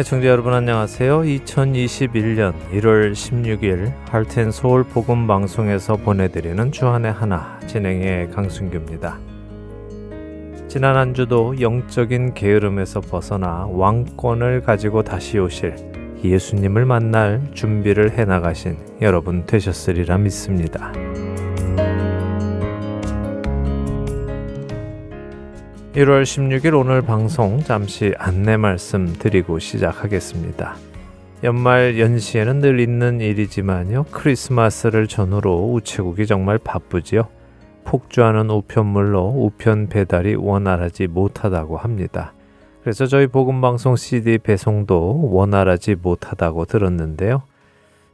애청자 여러분 안녕하세요. 2021년 1월 16일 할텐 서울 복음 방송에서 보내드리는 주안의 하나 진행의 강순규입니다. 지난 한 주도 영적인 게으름에서 벗어나 왕권을 가지고 다시 오실 예수님을 만날 준비를 해 나가신 여러분 되셨으리라 믿습니다. 1월 16일 오늘 방송 잠시 안내 말씀 드리고 시작하겠습니다. 연말 연시에는 늘 있는 일이지만요. 크리스마스를 전후로 우체국이 정말 바쁘지요. 폭주하는 우편물로 우편 배달이 원활하지 못하다고 합니다. 그래서 저희 복음방송 CD 배송도 원활하지 못하다고 들었는데요.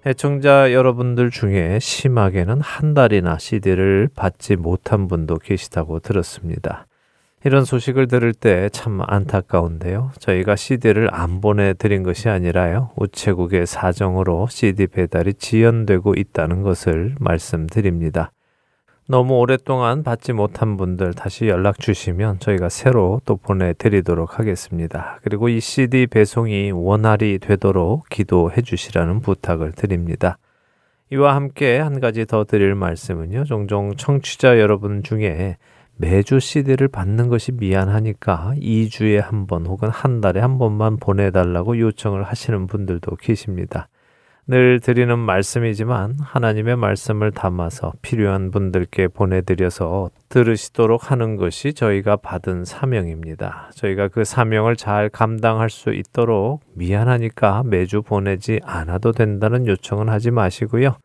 애청자 여러분들 중에 심하게는 한 달이나 CD를 받지 못한 분도 계시다고 들었습니다. 이런 소식을 들을 때 참 안타까운데요. 저희가 CD를 안 보내드린 것이 아니라요. 우체국의 사정으로 CD 배달이 지연되고 있다는 것을 말씀드립니다. 너무 오랫동안 받지 못한 분들 다시 연락 주시면 저희가 새로 또 보내드리도록 하겠습니다. 그리고 이 CD 배송이 원활히 되도록 기도해 주시라는 부탁을 드립니다. 이와 함께 한 가지 더 드릴 말씀은요. 종종 청취자 여러분 중에 매주 CD를 받는 것이 미안하니까 2주에 한 번 혹은 한 달에 한 번만 보내달라고 요청을 하시는 분들도 계십니다. 늘 드리는 말씀이지만 하나님의 말씀을 담아서 필요한 분들께 보내드려서 들으시도록 하는 것이 저희가 받은 사명입니다. 저희가 그 사명을 잘 감당할 수 있도록 미안하니까 매주 보내지 않아도 된다는 요청은 하지 마시고요.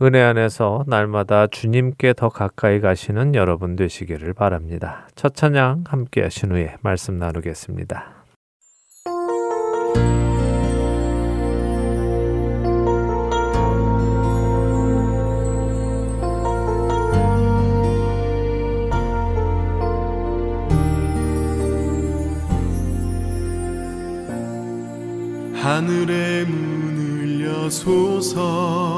은혜 안에서 날마다 주님께 더 가까이 가시는 여러분 되시기를 바랍니다. 첫 찬양 함께 하신 후에 말씀 나누겠습니다. 하늘의 문을 여소서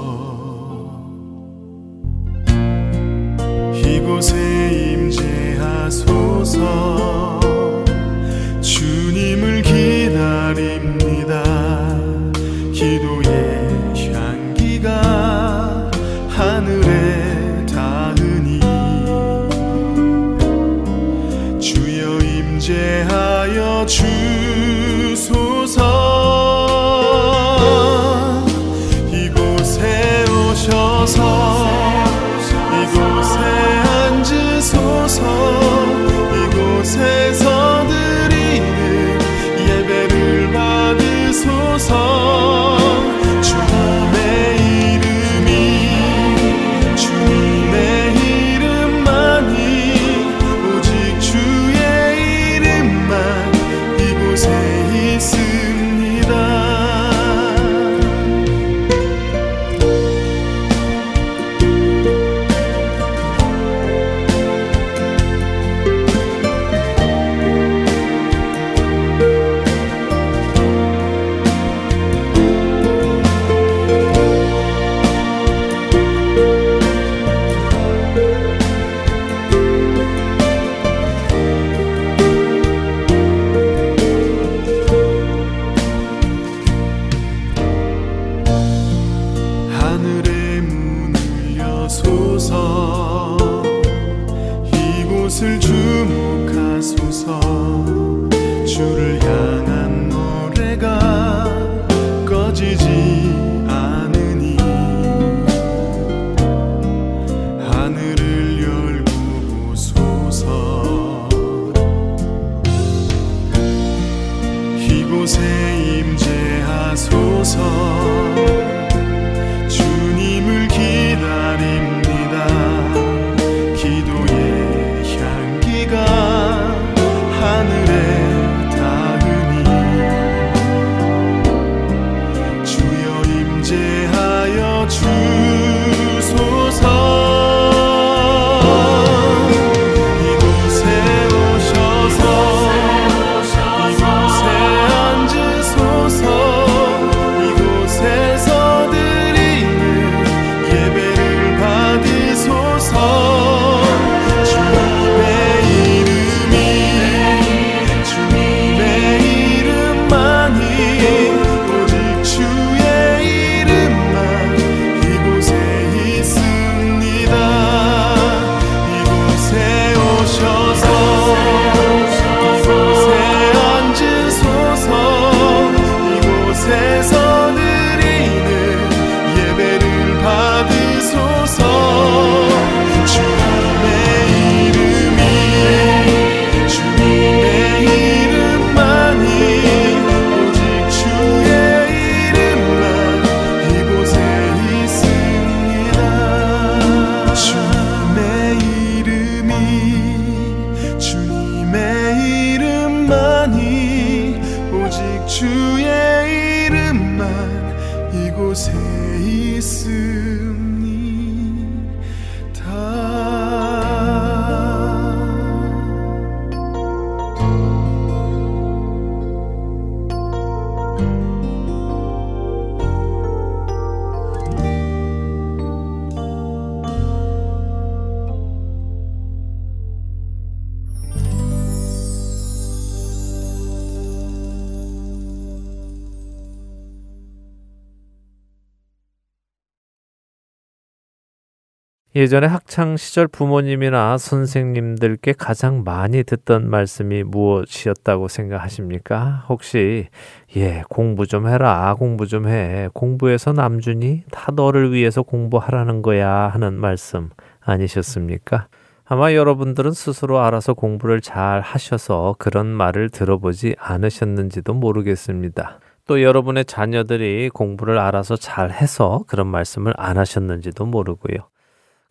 예전에 학창 시절 부모님이나 선생님들께 가장 많이 듣던 말씀이 무엇이었다고 생각하십니까? 혹시 예, 공부 좀 해라. 공부 좀 해. 공부해서 남주니 다 너를 위해서 공부하라는 거야 하는 말씀 아니셨습니까? 아마 여러분들은 스스로 알아서 공부를 잘 하셔서 그런 말을 들어보지 않으셨는지도 모르겠습니다. 또 여러분의 자녀들이 공부를 알아서 잘 해서 그런 말씀을 안 하셨는지도 모르고요.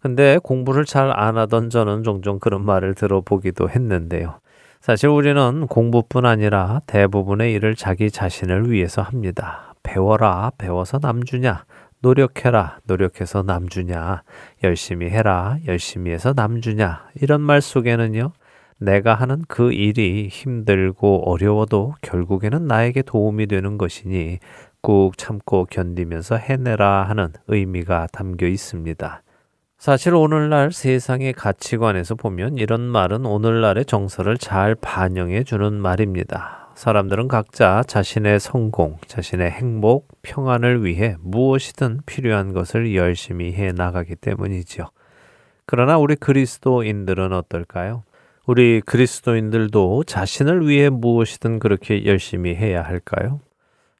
근데 공부를 잘 안 하던 저는 종종 그런 말을 들어보기도 했는데요. 사실 우리는 공부뿐 아니라 대부분의 일을 자기 자신을 위해서 합니다. 배워라, 배워서 남주냐. 노력해라, 노력해서 남주냐. 열심히 해라, 열심히 해서 남주냐. 이런 말 속에는요, 내가 하는 그 일이 힘들고 어려워도 결국에는 나에게 도움이 되는 것이니 꾹 참고 견디면서 해내라 하는 의미가 담겨 있습니다. 사실 오늘날 세상의 가치관에서 보면 이런 말은 오늘날의 정서를 잘 반영해 주는 말입니다. 사람들은 각자 자신의 성공, 자신의 행복, 평안을 위해 무엇이든 필요한 것을 열심히 해 나가기 때문이죠. 그러나 우리 그리스도인들은 어떨까요? 우리 그리스도인들도 자신을 위해 무엇이든 그렇게 열심히 해야 할까요?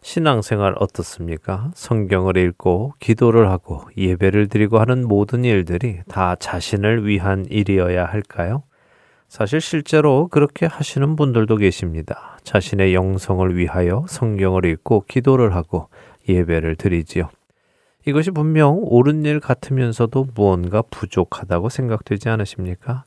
신앙생활 어떻습니까? 성경을 읽고 기도를 하고 예배를 드리고 하는 모든 일들이 다 자신을 위한 일이어야 할까요? 사실 실제로 그렇게 하시는 분들도 계십니다. 자신의 영성을 위하여 성경을 읽고 기도를 하고 예배를 드리지요. 이것이 분명 옳은 일 같으면서도 무언가 부족하다고 생각되지 않으십니까?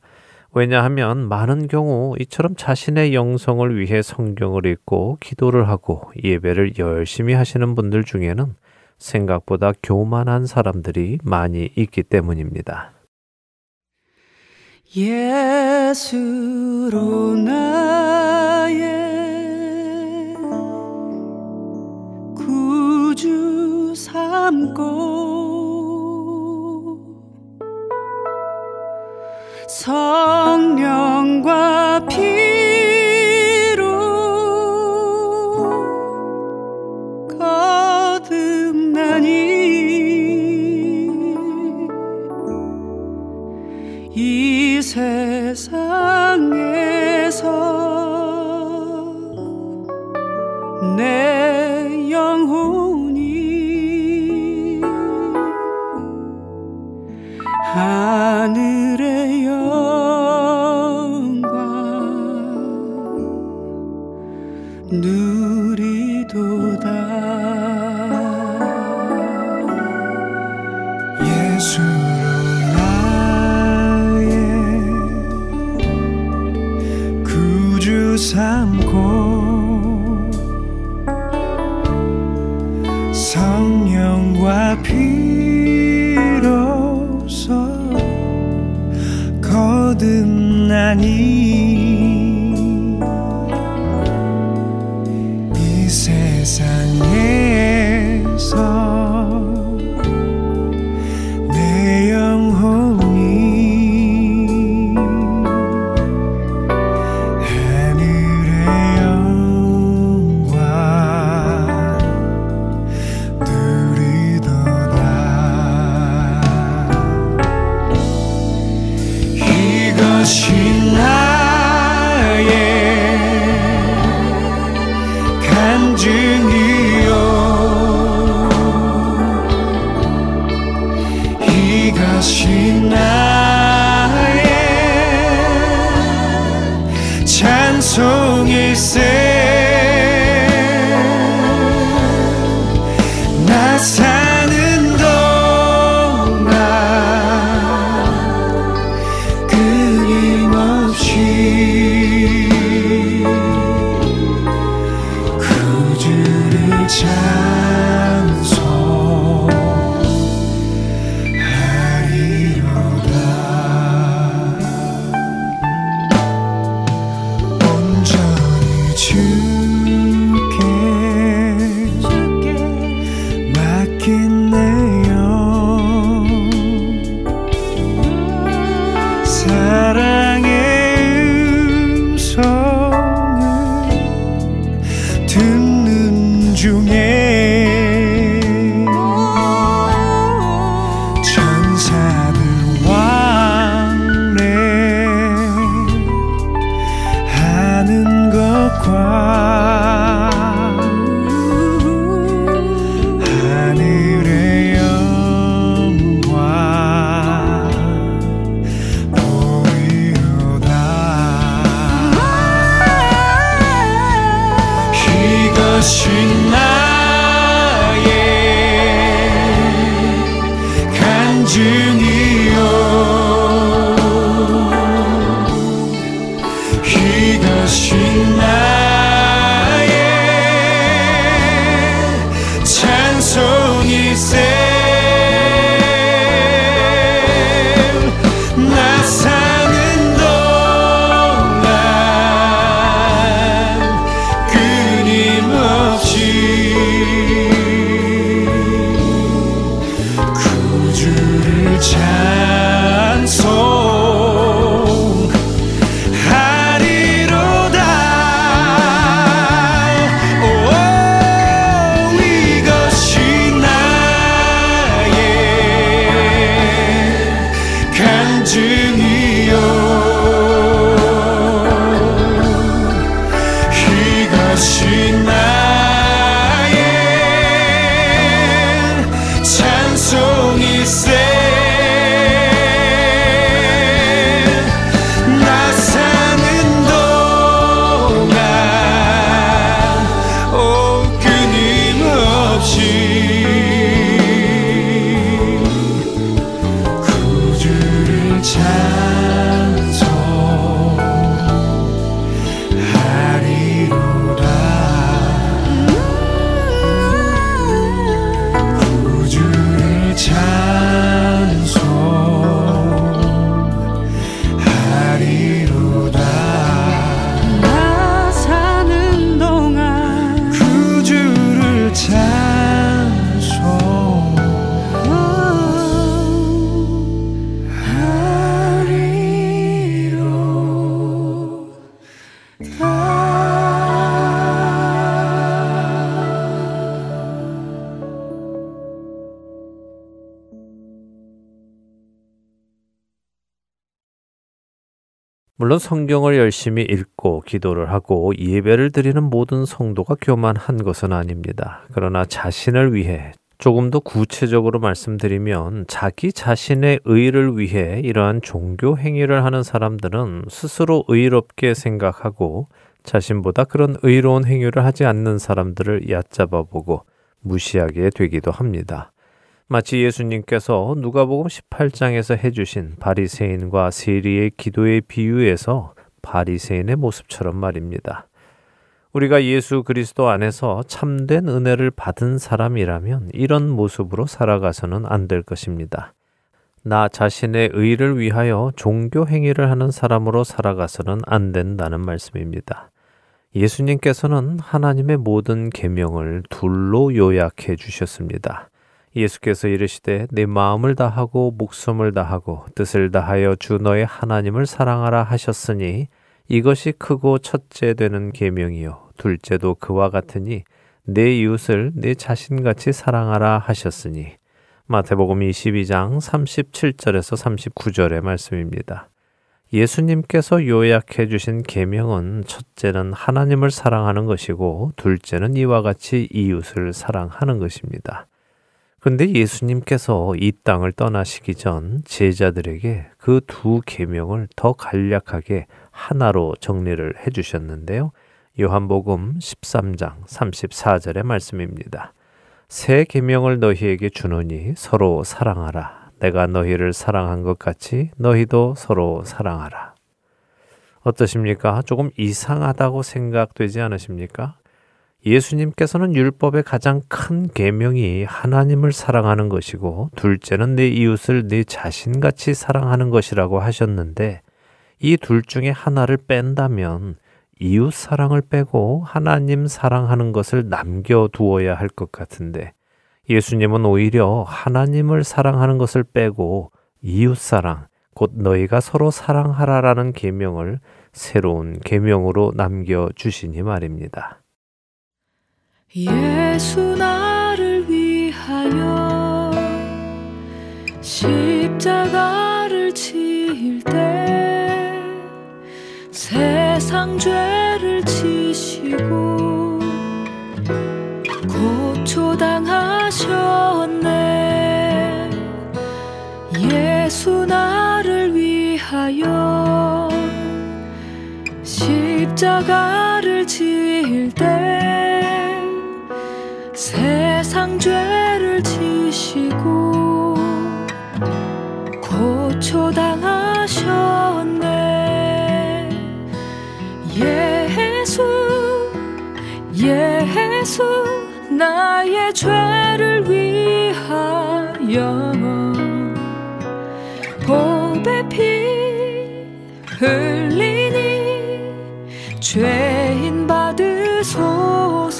왜냐하면 많은 경우 이처럼 자신의 영성을 위해 성경을 읽고 기도를 하고 예배를 열심히 하시는 분들 중에는 생각보다 교만한 사람들이 많이 있기 때문입니다. 예수로 나의 구주 삼고 성령과 피 성경을 열심히 읽고 기도를 하고 예배를 드리는 모든 성도가 교만한 것은 아닙니다. 그러나 자신을 위해 조금 더 구체적으로 말씀드리면 자기 자신의 의를 위해 이러한 종교 행위를 하는 사람들은 스스로 의롭게 생각하고 자신보다 그런 의로운 행위를 하지 않는 사람들을 얕잡아 보고 무시하게 되기도 합니다. 마치 예수님께서 누가복음 18장에서 해주신 바리새인과 세리의 기도의 비유에서 바리새인의 모습처럼 말입니다. 우리가 예수 그리스도 안에서 참된 은혜를 받은 사람이라면 이런 모습으로 살아가서는 안 될 것입니다. 나 자신의 의를 위하여 종교 행위를 하는 사람으로 살아가서는 안 된다는 말씀입니다. 예수님께서는 하나님의 모든 계명을 둘로 요약해 주셨습니다. 예수께서 이르시되 내 마음을 다하고 목숨을 다하고 뜻을 다하여 주 너의 하나님을 사랑하라 하셨으니 이것이 크고 첫째 되는 계명이요 둘째도 그와 같으니 내 이웃을 내 자신같이 사랑하라 하셨으니 마태복음 22장 37절에서 39절의 말씀입니다. 예수님께서 요약해 주신 계명은 첫째는 하나님을 사랑하는 것이고 둘째는 이와 같이 이웃을 사랑하는 것입니다. 근데 예수님께서 이 땅을 떠나시기 전 제자들에게 그 두 계명을 더 간략하게 하나로 정리를 해 주셨는데요. 요한복음 13장 34절의 말씀입니다. 새 계명을 너희에게 주노니 서로 사랑하라. 내가 너희를 사랑한 것 같이 너희도 서로 사랑하라. 어떠십니까? 조금 이상하다고 생각되지 않으십니까? 예수님께서는 율법의 가장 큰 계명이 하나님을 사랑하는 것이고 둘째는 내 이웃을 내 자신같이 사랑하는 것이라고 하셨는데 이 둘 중에 하나를 뺀다면 이웃 사랑을 빼고 하나님 사랑하는 것을 남겨 두어야 할 것 같은데 예수님은 오히려 하나님을 사랑하는 것을 빼고 이웃 사랑 곧 너희가 서로 사랑하라라는 계명을 새로운 계명으로 남겨 주시니 말입니다. 예수 나를 위하여 십자가를 지을 때 세상 죄를 지시고 고초당하셨네. 예수 나를 위하여 십자가를 지을 때 세상 죄를 지시고 고초당하셨네. 예수 예수 나의 죄를 위하여 보배 피 흘리니 죄인 받으소서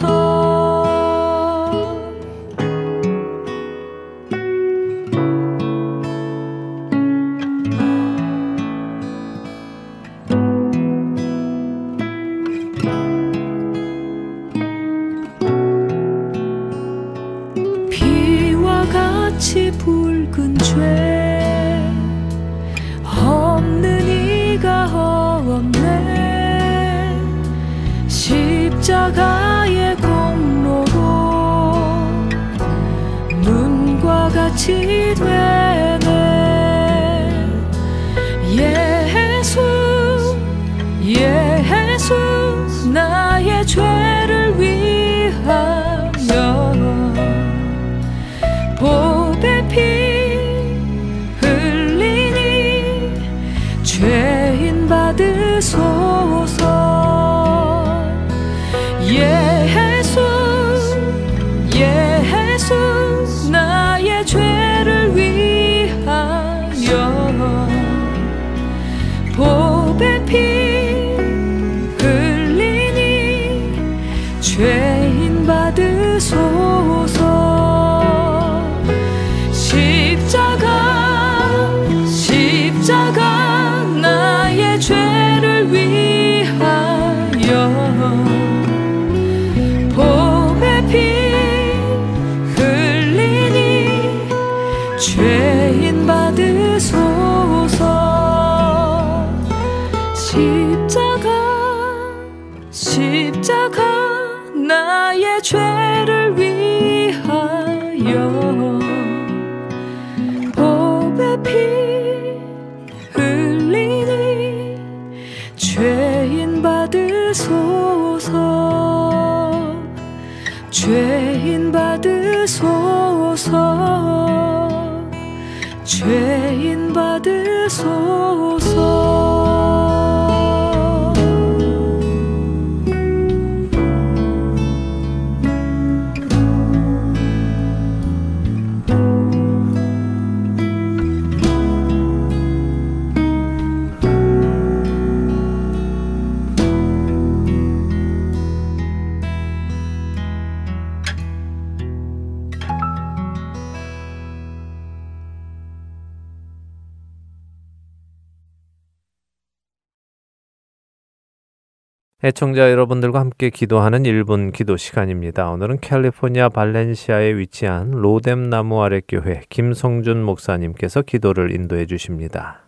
애청자 여러분들과 함께 기도하는 1분 기도 시간입니다. 오늘은 캘리포니아 발렌시아에 위치한 로뎀 나무 아래 교회 김성준 목사님께서 기도를 인도해 주십니다.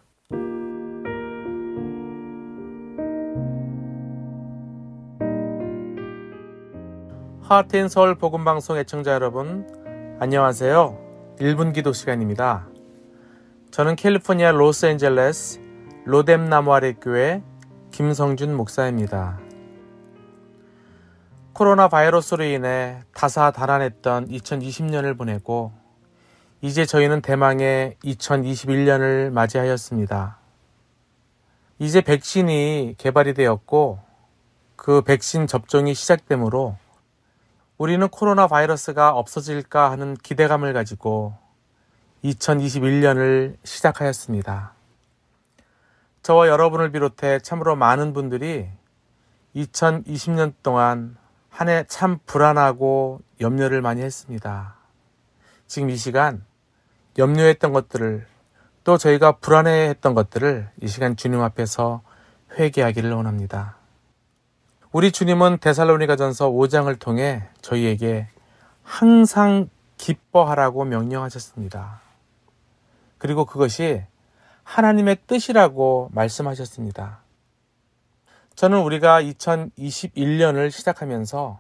하트앤서울 복음 방송 애청자 여러분 안녕하세요. 1분 기도 시간입니다. 저는 캘리포니아 로스앤젤레스 로뎀 나무 아래 교회 김성준 목사입니다. 코로나 바이러스로 인해 다사다난했던 2020년을 보내고 이제 저희는 대망의 2021년을 맞이하였습니다. 이제 백신이 개발이 되었고 그 백신 접종이 시작되므로 우리는 코로나 바이러스가 없어질까 하는 기대감을 가지고 2021년을 시작하였습니다. 저와 여러분을 비롯해 참으로 많은 분들이 2020년 동안 한 해 참 불안하고 염려를 많이 했습니다. 지금 이 시간 염려했던 것들을 또 저희가 불안해했던 것들을 이 시간 주님 앞에서 회개하기를 원합니다. 우리 주님은 데살로니가전서 5장을 통해 저희에게 항상 기뻐하라고 명령하셨습니다. 그리고 그것이 하나님의 뜻이라고 말씀하셨습니다. 저는 우리가 2021년을 시작하면서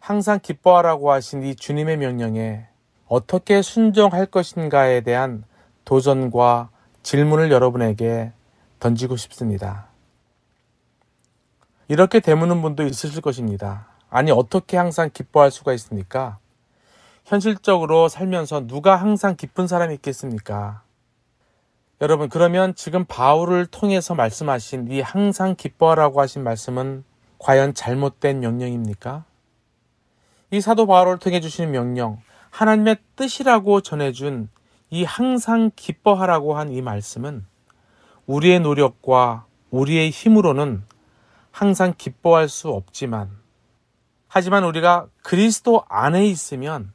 항상 기뻐하라고 하신 이 주님의 명령에 어떻게 순종할 것인가에 대한 도전과 질문을 여러분에게 던지고 싶습니다. 이렇게 되묻는 분도 있으실 것입니다. 아니, 어떻게 항상 기뻐할 수가 있습니까? 현실적으로 살면서 누가 항상 기쁜 사람이 있겠습니까? 여러분, 그러면 지금 바울을 통해서 말씀하신 이 항상 기뻐하라고 하신 말씀은 과연 잘못된 명령입니까? 이 사도 바울을 통해 주시는 명령, 하나님의 뜻이라고 전해준 이 항상 기뻐하라고 한 이 말씀은 우리의 노력과 우리의 힘으로는 항상 기뻐할 수 없지만, 하지만 우리가 그리스도 안에 있으면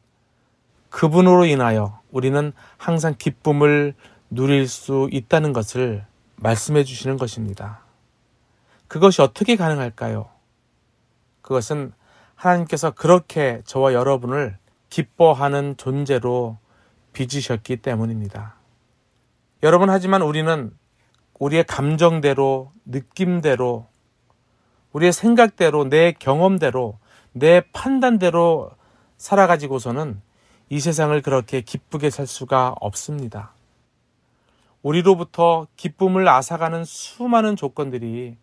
그분으로 인하여 우리는 항상 기쁨을 누릴 수 있다는 것을 말씀해 주시는 것입니다. 그것이 어떻게 가능할까요? 그것은 하나님께서 그렇게 저와 여러분을 기뻐하는 존재로 빚으셨기 때문입니다. 여러분, 하지만 우리는 우리의 감정대로, 느낌대로, 우리의 생각대로, 내 경험대로, 내 판단대로 살아가지고서는 이 세상을 그렇게 기쁘게 살 수가 없습니다. 우리로부터 기쁨을 앗아가는 수많은 조건들이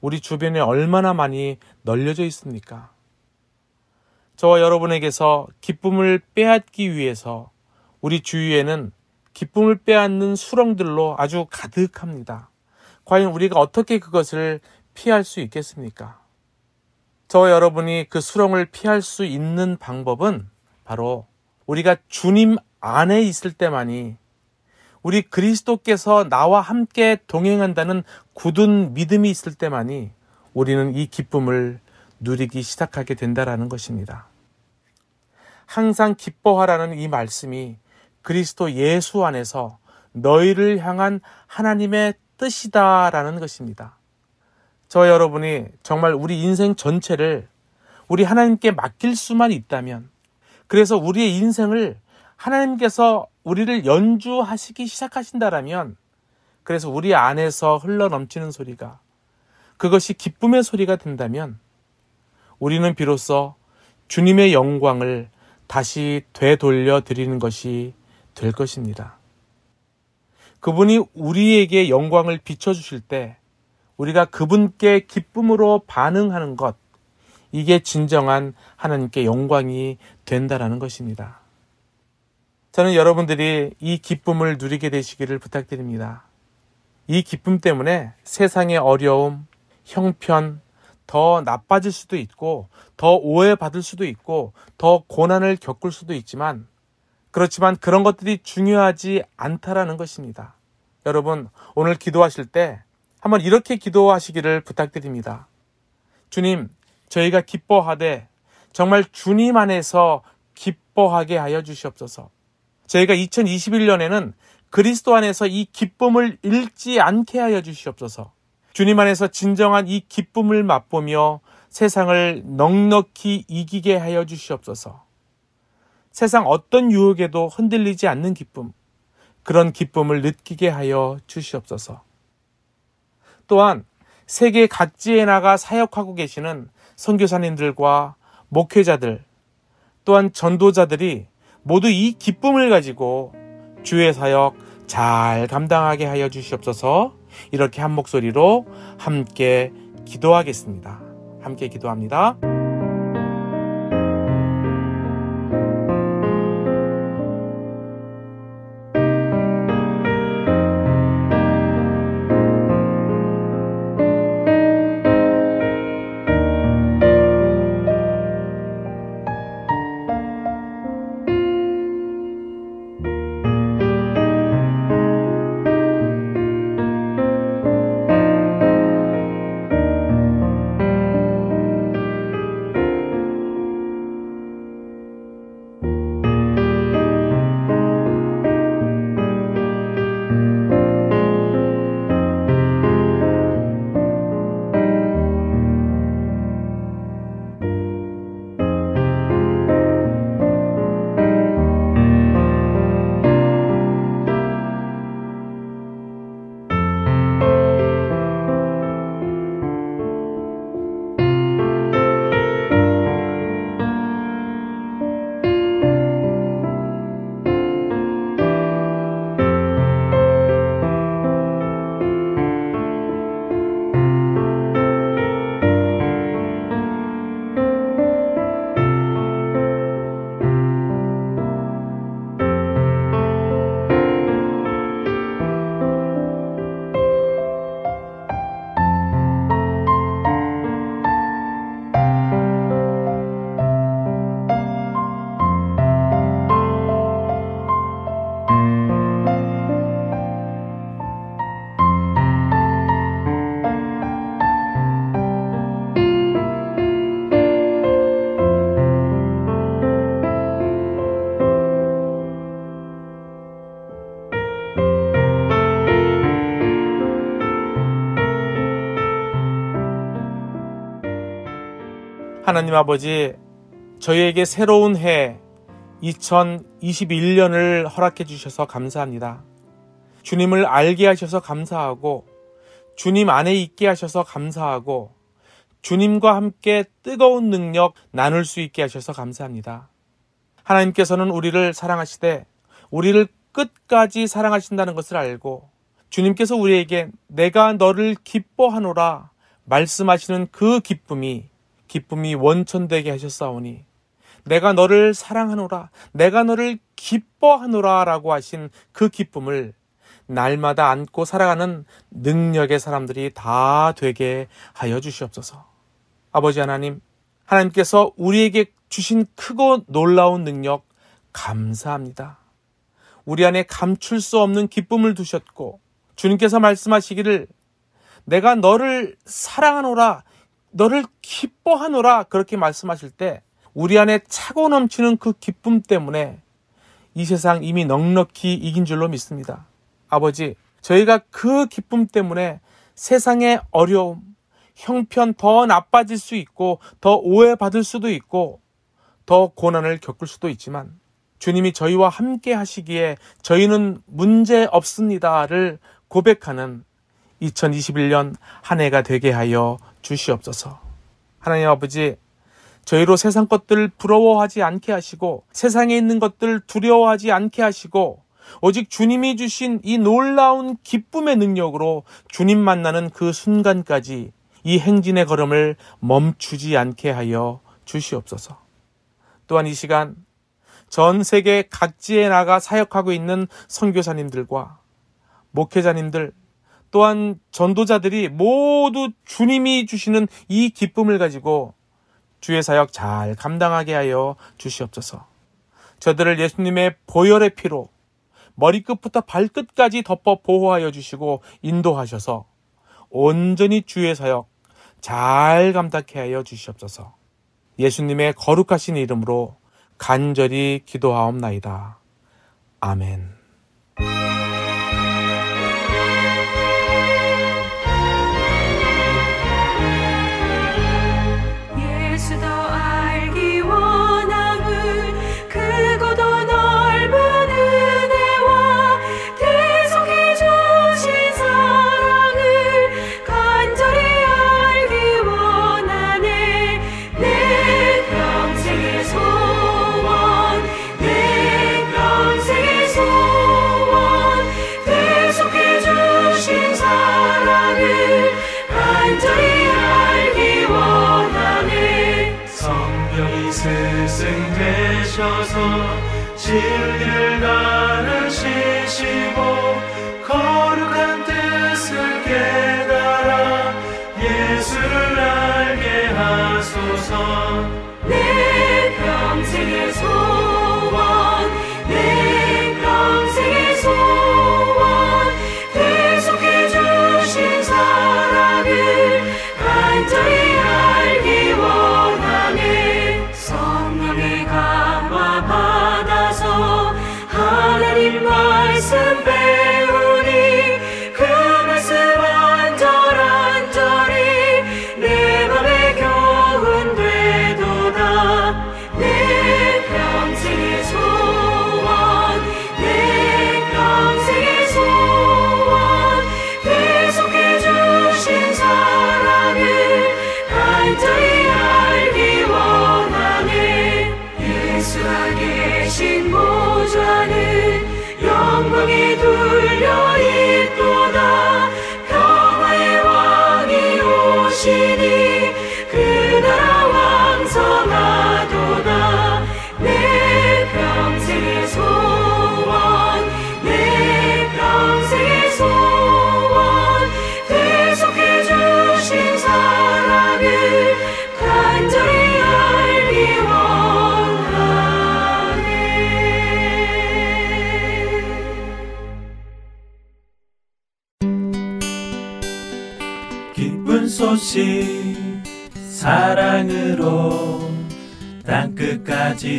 우리 주변에 얼마나 많이 널려져 있습니까? 저와 여러분에게서 기쁨을 빼앗기 위해서 우리 주위에는 기쁨을 빼앗는 수렁들로 아주 가득합니다. 과연 우리가 어떻게 그것을 피할 수 있겠습니까? 저와 여러분이 그 수렁을 피할 수 있는 방법은 바로 우리가 주님 안에 있을 때만이 우리 그리스도께서 나와 함께 동행한다는 굳은 믿음이 있을 때만이 우리는 이 기쁨을 누리기 시작하게 된다라는 것입니다. 항상 기뻐하라는 이 말씀이 그리스도 예수 안에서 너희를 향한 하나님의 뜻이다라는 것입니다. 저 여러분이 정말 우리 인생 전체를 우리 하나님께 맡길 수만 있다면 그래서 우리의 인생을 하나님께서 우리를 연주하시기 시작하신다라면 그래서 우리 안에서 흘러 넘치는 소리가 그것이 기쁨의 소리가 된다면 우리는 비로소 주님의 영광을 다시 되돌려 드리는 것이 될 것입니다. 그분이 우리에게 영광을 비춰주실 때 우리가 그분께 기쁨으로 반응하는 것, 이게 진정한 하나님께 영광이 된다라는 것입니다. 저는 여러분들이 이 기쁨을 누리게 되시기를 부탁드립니다. 이 기쁨 때문에 세상의 어려움, 형편, 더 나빠질 수도 있고, 더 오해받을 수도 있고, 더 고난을 겪을 수도 있지만, 그렇지만 그런 것들이 중요하지 않다라는 것입니다. 여러분, 오늘 기도하실 때 한번 이렇게 기도하시기를 부탁드립니다. 주님, 저희가 기뻐하되 정말 주님 안에서 기뻐하게 하여 주시옵소서. 저희가 2021년에는 그리스도 안에서 이 기쁨을 잃지 않게 하여 주시옵소서. 주님 안에서 진정한 이 기쁨을 맛보며 세상을 넉넉히 이기게 하여 주시옵소서. 세상 어떤 유혹에도 흔들리지 않는 기쁨, 그런 기쁨을 느끼게 하여 주시옵소서. 또한 세계 각지에 나가 사역하고 계시는 선교사님들과 목회자들 또한 전도자들이 모두 이 기쁨을 가지고 주의 사역 잘 감당하게 하여 주시옵소서 이렇게 한 목소리로 함께 기도하겠습니다. 함께 기도합니다. 아버지, 저희에게 새로운 해 2021년을 허락해 주셔서 감사합니다. 주님을 알게 하셔서 감사하고, 주님 안에 있게 하셔서 감사하고, 주님과 함께 뜨거운 능력 나눌 수 있게 하셔서 감사합니다. 하나님께서는 우리를 사랑하시되, 우리를 끝까지 사랑하신다는 것을 알고, 주님께서 우리에게 내가 너를 기뻐하노라 말씀하시는 그 기쁨이 기쁨이 원천되게 하셨사오니 내가 너를 사랑하노라 내가 너를 기뻐하노라 라고 하신 그 기쁨을 날마다 안고 살아가는 능력의 사람들이 다 되게 하여 주시옵소서. 아버지 하나님, 하나님께서 우리에게 주신 크고 놀라운 능력 감사합니다. 우리 안에 감출 수 없는 기쁨을 두셨고 주님께서 말씀하시기를 내가 너를 사랑하노라, 너를 기뻐하노라 그렇게 말씀하실 때 우리 안에 차고 넘치는 그 기쁨 때문에 이 세상 이미 넉넉히 이긴 줄로 믿습니다. 아버지, 저희가 그 기쁨 때문에 세상의 어려움, 형편 더 나빠질 수 있고 더 오해받을 수도 있고 더 고난을 겪을 수도 있지만 주님이 저희와 함께 하시기에 저희는 문제 없습니다를 고백하는 2021년 한 해가 되게 하여 주시옵소서. 하나님 아버지, 저희로 세상 것들 부러워하지 않게 하시고 세상에 있는 것들 두려워하지 않게 하시고 오직 주님이 주신 이 놀라운 기쁨의 능력으로 주님 만나는 그 순간까지 이 행진의 걸음을 멈추지 않게 하여 주시옵소서. 또한 이 시간 전 세계 각지에 나가 사역하고 있는 선교사님들과 목회자님들 또한 전도자들이 모두 주님이 주시는 이 기쁨을 가지고 주의 사역 잘 감당하게 하여 주시옵소서. 저들을 예수님의 보혈의 피로 머리끝부터 발끝까지 덮어 보호하여 주시고 인도하셔서 온전히 주의 사역 잘 감당케 하여 주시옵소서. 예수님의 거룩하신 이름으로 간절히 기도하옵나이다. 아멘.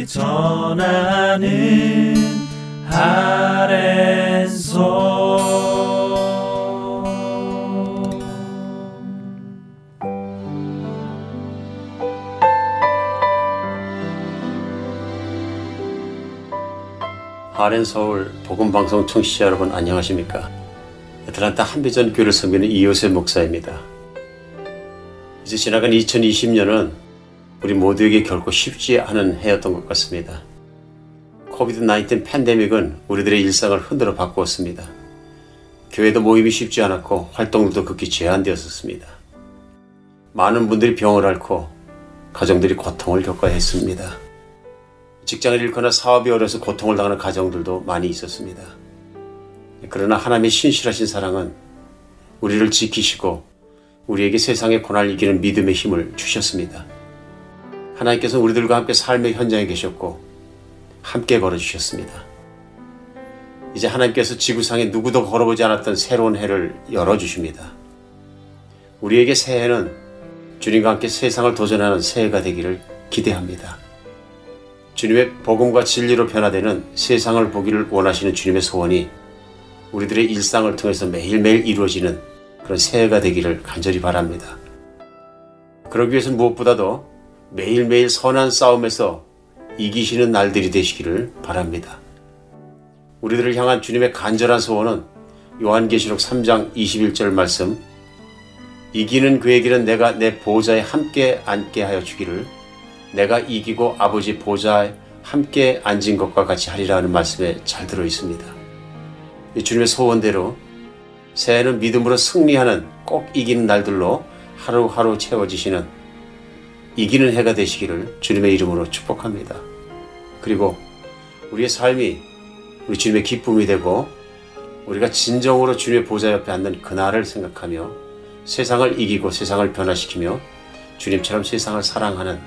전하는 아랜소. 아랜서울 복음방송 청취자 여러분 안녕하십니까? 애틀란타 한비전교를 섬기는 이효세 목사입니다. 이제 지나간 2020년은 우리 모두에게 결코 쉽지 않은 해였던 것 같습니다. 코비드 19 팬데믹은 우리들의 일상을 흔들어 바꾸었습니다. 교회도 모임이 쉽지 않았고 활동도 극히 제한되었었습니다. 많은 분들이 병을 앓고 가정들이 고통을 겪어야 했습니다. 직장을 잃거나 사업이 어려서 고통을 당하는 가정들도 많이 있었습니다. 그러나 하나님의 신실하신 사랑은 우리를 지키시고 우리에게 세상의 고난을 이기는 믿음의 힘을 주셨습니다. 하나님께서 우리들과 함께 삶의 현장에 계셨고 함께 걸어주셨습니다. 이제 하나님께서 지구상에 누구도 걸어보지 않았던 새로운 해를 열어주십니다. 우리에게 새해는 주님과 함께 세상을 도전하는 새해가 되기를 기대합니다. 주님의 복음과 진리로 변화되는 세상을 보기를 원하시는 주님의 소원이 우리들의 일상을 통해서 매일매일 이루어지는 그런 새해가 되기를 간절히 바랍니다. 그러기 위해서 무엇보다도 매일매일 선한 싸움에서 이기시는 날들이 되시기를 바랍니다. 우리들을 향한 주님의 간절한 소원은 요한계시록 3장 21절 말씀 이기는 그에게는 내가 내 보좌에 함께 앉게 하여 주기를 내가 이기고 아버지 보좌에 함께 앉은 것과 같이 하리라 는 말씀에 잘 들어 있습니다. 주님의 소원대로 새해는 믿음으로 승리하는 꼭 이기는 날들로 하루하루 채워지시는 이기는 해가 되시기를 주님의 이름으로 축복합니다. 그리고 우리의 삶이 우리 주님의 기쁨이 되고 우리가 진정으로 주님의 보좌 옆에 앉는 그날을 생각하며 세상을 이기고 세상을 변화시키며 주님처럼 세상을 사랑하는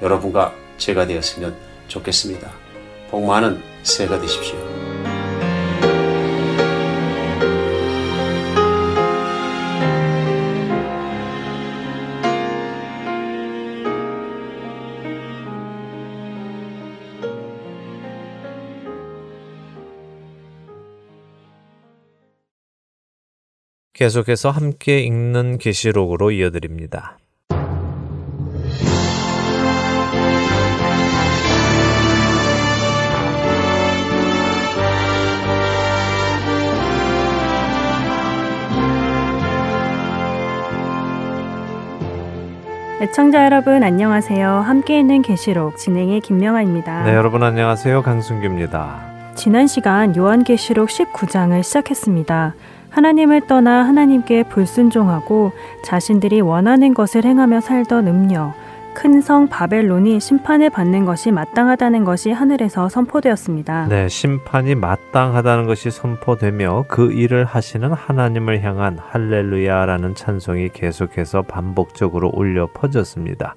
여러분과 제가 되었으면 좋겠습니다. 복 많은 새해가 되십시오. 계속해서 함께 읽는 계시록으로 이어드립니다. 애청자 여러분 안녕하세요. 함께 있는 계시록 진행의 김명아입니다. 네, 여러분 안녕하세요. 강순규입니다. 지난 시간 요한계시록 19장을 시작했습니다. 하나님을 떠나 하나님께 불순종하고 자신들이 원하는 것을 행하며 살던 음녀, 큰 성 바벨론이 심판을 받는 것이 마땅하다는 것이 하늘에서 선포되었습니다. 네, 심판이 마땅하다는 것이 선포되며 그 일을 하시는 하나님을 향한 할렐루야라는 찬송이 계속해서 반복적으로 울려 퍼졌습니다.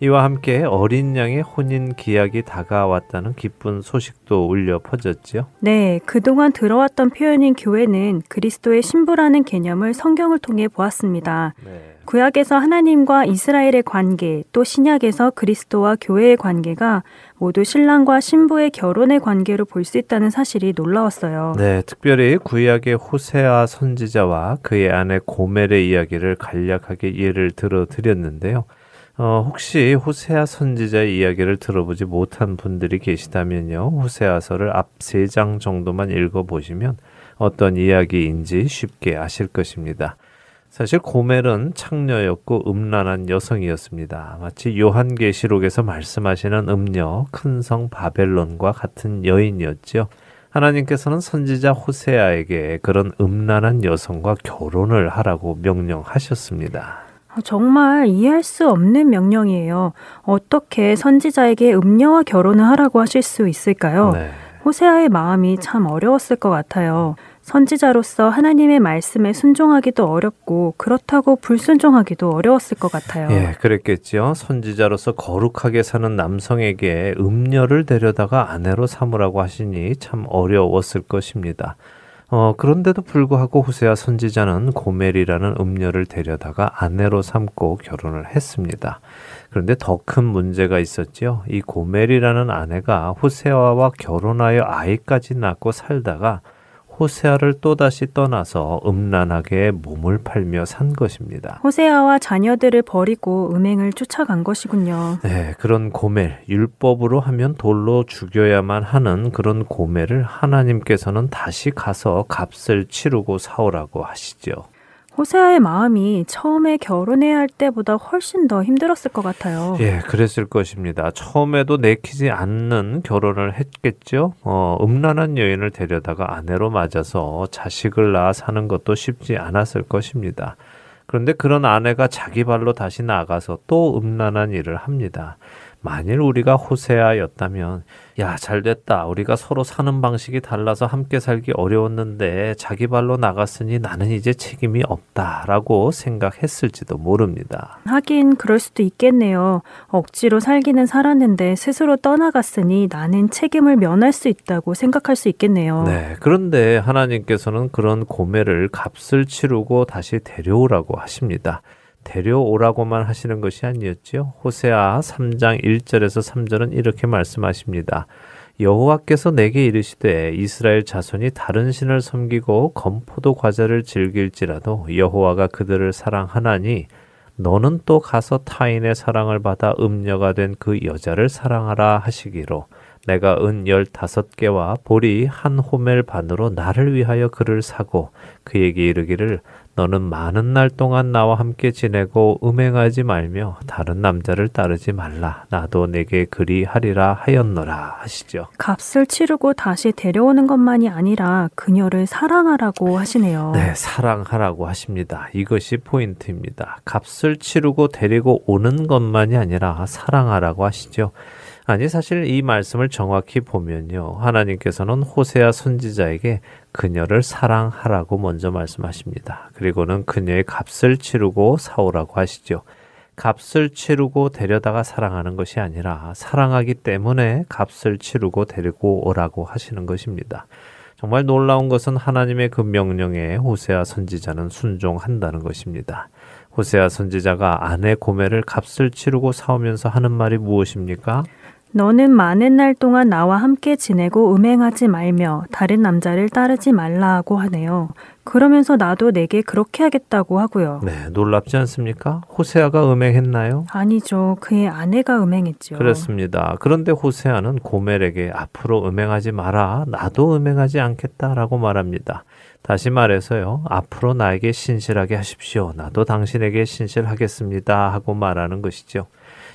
이와 함께 어린 양의 혼인 기약이 다가왔다는 기쁜 소식도 울려 퍼졌지요. 네, 그동안 들어왔던 표현인 교회는 그리스도의 신부라는 개념을 성경을 통해 보았습니다. 네. 구약에서 하나님과 이스라엘의 관계, 또 신약에서 그리스도와 교회의 관계가 모두 신랑과 신부의 결혼의 관계로 볼 수 있다는 사실이 놀라웠어요. 네, 특별히 구약의 호세아 선지자와 그의 아내 고멜의 이야기를 간략하게 예를 들어 드렸는데요. 어, 혹시 호세아 선지자의 이야기를 들어보지 못한 분들이 계시다면요. 호세아서를 앞 세 장 정도만 읽어보시면 어떤 이야기인지 쉽게 아실 것입니다. 사실 고멜은 창녀였고 음란한 여성이었습니다. 마치 요한계시록에서 말씀하시는 음녀 큰 성 바벨론과 같은 여인이었죠. 하나님께서는 선지자 호세아에게 그런 음란한 여성과 결혼을 하라고 명령하셨습니다. 정말 이해할 수 없는 명령이에요. 어떻게 선지자에게 음녀와 결혼을 하라고 하실 수 있을까요? 네. 호세아의 마음이 참 어려웠을 것 같아요. 선지자로서 하나님의 말씀에 순종하기도 어렵고 그렇다고 불순종하기도 어려웠을 것 같아요. 예, 그랬겠죠. 선지자로서 거룩하게 사는 남성에게 음녀를 데려다가 아내로 삼으라고 하시니 참 어려웠을 것입니다. 어, 그런데도 불구하고 호세아 선지자는 고멜이라는 음녀를 데려다가 아내로 삼고 결혼을 했습니다. 그런데 더 큰 문제가 있었죠. 이 고멜이라는 아내가 호세아와 결혼하여 아이까지 낳고 살다가 호세아를 또다시 떠나서 음란하게 몸을 팔며 산 것입니다. 호세아와 자녀들을 버리고 음행을 쫓아간 것이군요. 네, 그런 고멜, 율법으로 하면 돌로 죽여야만 하는 그런 고멜을 하나님께서는 다시 가서 값을 치르고 사오라고 하시죠. 호세아의 마음이 처음에 결혼해야 할 때보다 훨씬 더 힘들었을 것 같아요. 예, 그랬을 것입니다. 처음에도 내키지 않는 결혼을 했겠죠. 어, 음란한 여인을 데려다가 아내로 맞아서 자식을 낳아 사는 것도 쉽지 않았을 것입니다. 그런데 그런 아내가 자기 발로 다시 나가서 또 음란한 일을 합니다. 만일 우리가 호세아였다면 야, 잘 됐다. 우리가 서로 사는 방식이 달라서 함께 살기 어려웠는데 자기 발로 나갔으니 나는 이제 책임이 없다라고 생각했을지도 모릅니다. 하긴 그럴 수도 있겠네요. 억지로 살기는 살았는데 스스로 떠나갔으니 나는 책임을 면할 수 있다고 생각할 수 있겠네요. 네. 그런데 하나님께서는 그런 고매를 값을 치르고 다시 데려오라고 하십니다. 데려오라고만 하시는 것이 아니었지요. 호세아 3장 1절에서 3절은 이렇게 말씀하십니다. 여호와께서 내게 이르시되 이스라엘 자손이 다른 신을 섬기고 검포도 과자를 즐길지라도 여호와가 그들을 사랑하나니 너는 또 가서 타인의 사랑을 받아 음녀가 된 그 여자를 사랑하라 하시기로 내가 은 열다섯 개와 보리 한 호멜 반으로 나를 위하여 그를 사고 그에게 이르기를 너는 많은 날 동안 나와 함께 지내고 음행하지 말며 다른 남자를 따르지 말라. 나도 내게 그리하리라 하였노라 하시죠. 값을 치르고 다시 데려오는 것만이 아니라 그녀를 사랑하라고 하시네요. 네, 사랑하라고 하십니다. 이것이 포인트입니다. 값을 치르고 데리고 오는 것만이 아니라 사랑하라고 하시죠. 아니 사실 이 말씀을 정확히 보면요. 하나님께서는 호세아 선지자에게 그녀를 사랑하라고 먼저 말씀하십니다. 그리고는 그녀의 값을 치르고 사오라고 하시죠. 값을 치르고 데려다가 사랑하는 것이 아니라 사랑하기 때문에 값을 치르고 데리고 오라고 하시는 것입니다. 정말 놀라운 것은 하나님의 그 명령에 호세아 선지자는 순종한다는 것입니다. 호세아 선지자가 아내 고매를 값을 치르고 사오면서 하는 말이 무엇입니까? 너는 많은 날 동안 나와 함께 지내고 음행하지 말며 다른 남자를 따르지 말라고 하네요. 그러면서 나도 내게 그렇게 하겠다고 하고요. 네, 놀랍지 않습니까? 호세아가 음행했나요? 아니죠. 그의 아내가 음행했죠. 그렇습니다. 그런데 호세아는 고멜에게 앞으로 음행하지 마라. 나도 음행하지 않겠다라고 말합니다. 다시 말해서요. 앞으로 나에게 신실하게 하십시오. 나도 당신에게 신실하겠습니다. 하고 말하는 것이죠.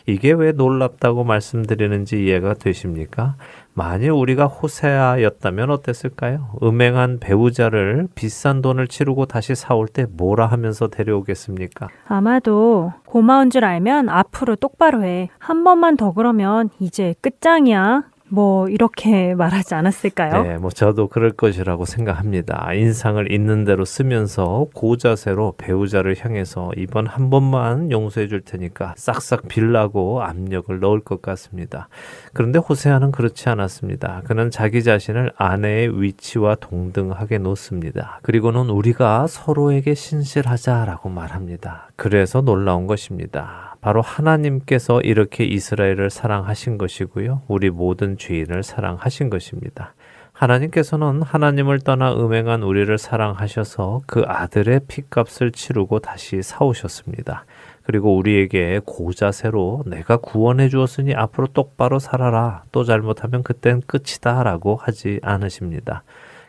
이게 왜 놀랍다고 말씀드리는지 이해가 되십니까? 만일 우리가 호세아였다면 어땠을까요? 음행한 배우자를 비싼 돈을 치르고 다시 사올 때 뭐라 하면서 데려오겠습니까? 아마도 고마운 줄 알면 앞으로 똑바로 해. 한 번만 더 그러면 이제 끝장이야. 뭐 이렇게 말하지 않았을까요? 네, 뭐 저도 그럴 것이라고 생각합니다. 인상을 있는 대로 쓰면서 고자세로 배우자를 향해서 이번 한 번만 용서해 줄 테니까 싹싹 빌라고 압력을 넣을 것 같습니다. 그런데 호세아는 그렇지 않았습니다. 그는 자기 자신을 아내의 위치와 동등하게 놓습니다. 그리고는 우리가 서로에게 신실하자라고 말합니다. 그래서 놀라운 것입니다. 바로 하나님께서 이렇게 이스라엘을 사랑하신 것이고요. 우리 모든 죄인을 사랑하신 것입니다. 하나님께서는 하나님을 떠나 음행한 우리를 사랑하셔서 그 아들의 피값을 치르고 다시 사오셨습니다. 그리고 우리에게 고자세로 내가 구원해 주었으니 앞으로 똑바로 살아라. 또 잘못하면 그땐 끝이다. 라고 하지 않으십니다.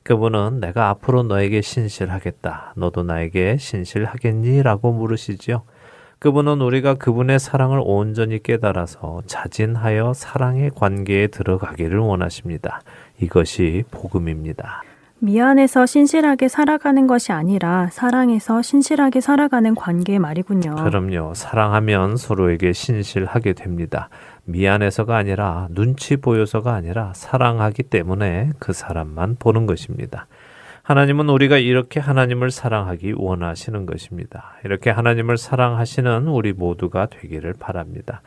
그분은 내가 앞으로 너에게 신실하겠다. 너도 나에게 신실하겠니? 라고 물으시지요. 그분은 우리가 그분의 사랑을 온전히 깨달아서 자진하여 사랑의 관계에 들어가기를 원하십니다. 이것이 복음입니다. 미안해서 신실하게 살아가는 것이 아니라 사랑해서 신실하게 살아가는 관계 말이군요. 그럼요. 사랑하면 서로에게 신실하게 됩니다. 미안해서가 아니라 눈치 보여서가 아니라 사랑하기 때문에 그 사람만 보는 것입니다. 하나님은 우리가 이렇게 하나님을 사랑하기 원하시는 것입니다. 이렇게 하나님을 사랑하시는 우리 모두가 되기를 바랍니다.